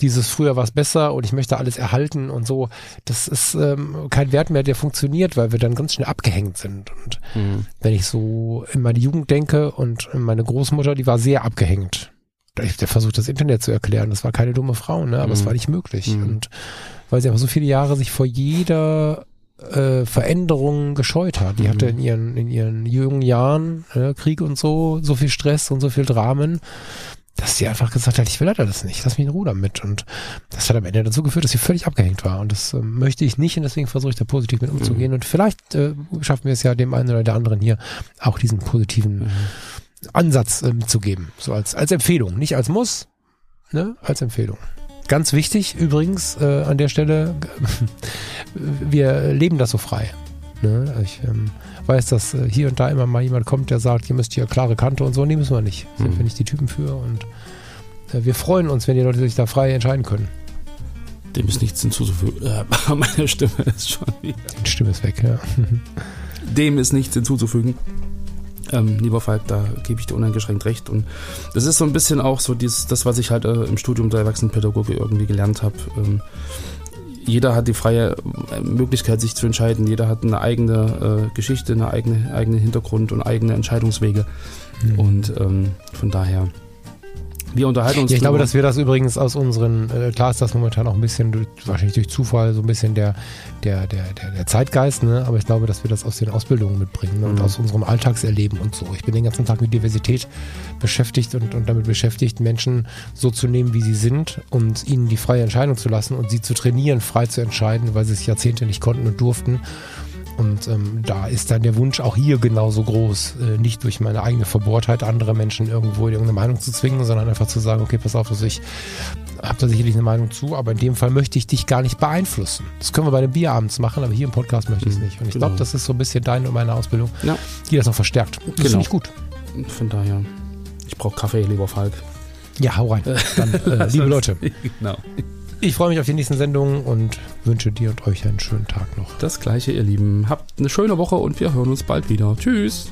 [SPEAKER 1] Dieses früher war es besser und ich möchte alles erhalten und so. Das ist ähm, kein Wert mehr, der funktioniert, weil wir dann ganz schnell abgehängt sind. Und
[SPEAKER 2] Mhm.
[SPEAKER 1] wenn ich so in meine Jugend denke und meine Großmutter, die war sehr abgehängt. Ich der versucht das Internet zu erklären. Das war keine dumme Frau, ne? aber es
[SPEAKER 2] Mhm.
[SPEAKER 1] war nicht möglich.
[SPEAKER 2] Mhm.
[SPEAKER 1] Und weil sie aber so viele Jahre sich vor jeder äh, Veränderung gescheut hat. Die
[SPEAKER 2] Mhm.
[SPEAKER 1] hatte in ihren, in ihren jungen Jahren, äh, Krieg und so, so viel Stress und so viel Dramen. dass sie einfach gesagt hat, ich will leider das nicht, lass mich in Ruhe damit. Und das hat am Ende dazu geführt, dass sie völlig abgehängt war. Und das äh, möchte ich nicht und deswegen versuche ich da positiv mit umzugehen. Mhm. Und vielleicht äh, schaffen wir es ja dem einen oder der anderen hier auch diesen positiven mhm. Ansatz äh, mitzugeben. So als, als Empfehlung, nicht als Muss, ne, als Empfehlung. Ganz wichtig übrigens äh, an der Stelle, wir leben das so frei. Ne? Ich ähm, weiß, dass äh, hier und da immer mal jemand kommt, der sagt, ihr müsst hier klare Kante und so. Nee, müssen wir nicht. Sind mhm. wir nicht die Typen für. Und äh, wir freuen uns, wenn die Leute sich da frei entscheiden können.
[SPEAKER 2] Dem ist nichts hinzuzufügen. Äh, meine Stimme ist schon
[SPEAKER 1] wieder. Die Stimme ist weg, ja.
[SPEAKER 2] Dem ist nichts hinzuzufügen. Ähm, lieber Falk, da gebe ich dir uneingeschränkt recht. Und das ist so ein bisschen auch so dieses, das, was ich halt äh, im Studium der Erwachsenenpädagogik irgendwie gelernt habe. Ähm, jeder hat die freie äh, Möglichkeit, sich zu entscheiden. Jeder hat eine eigene äh, Geschichte, eine eigene, eigenen Hintergrund und eigene Entscheidungswege. Mhm. Und ähm, von daher wir unterhalten uns.
[SPEAKER 1] Ja, ich glaube, dass wir das übrigens aus unseren, äh, klar ist das momentan auch ein bisschen, durch, wahrscheinlich durch Zufall, so ein bisschen der, der, der, der, der Zeitgeist, ne? aber ich glaube, dass wir das aus den Ausbildungen mitbringen ne? und mhm. aus unserem Alltagserleben und so. Ich bin den ganzen Tag mit Diversität beschäftigt und, und damit beschäftigt, Menschen so zu nehmen, wie sie sind und ihnen die freie Entscheidung zu lassen und sie zu trainieren, frei zu entscheiden, weil sie es Jahrzehnte nicht konnten und durften. Und ähm, da ist dann der Wunsch auch hier genauso groß, äh, nicht durch meine eigene Verbohrtheit andere Menschen irgendwo in irgendeine Meinung zu zwingen, sondern einfach zu sagen, okay, pass auf, dass ich habe da sicherlich eine Meinung zu, aber in dem Fall möchte ich dich gar nicht beeinflussen. Das können wir bei den Bierabends machen, aber hier im Podcast möchte ich es mhm, nicht. Und ich genau. glaube, das ist so ein bisschen deine und meine Ausbildung, ja. die das noch verstärkt. Das genau. finde ich gut.
[SPEAKER 2] Von daher, ich brauche Kaffee, lieber Falk.
[SPEAKER 1] Ja, hau rein. Dann, äh, liebe Leute. genau. Ich freue mich auf die nächsten Sendungen und wünsche dir und euch einen schönen Tag noch.
[SPEAKER 2] Das gleiche, ihr Lieben. Habt eine schöne Woche und wir hören uns bald wieder. Tschüss.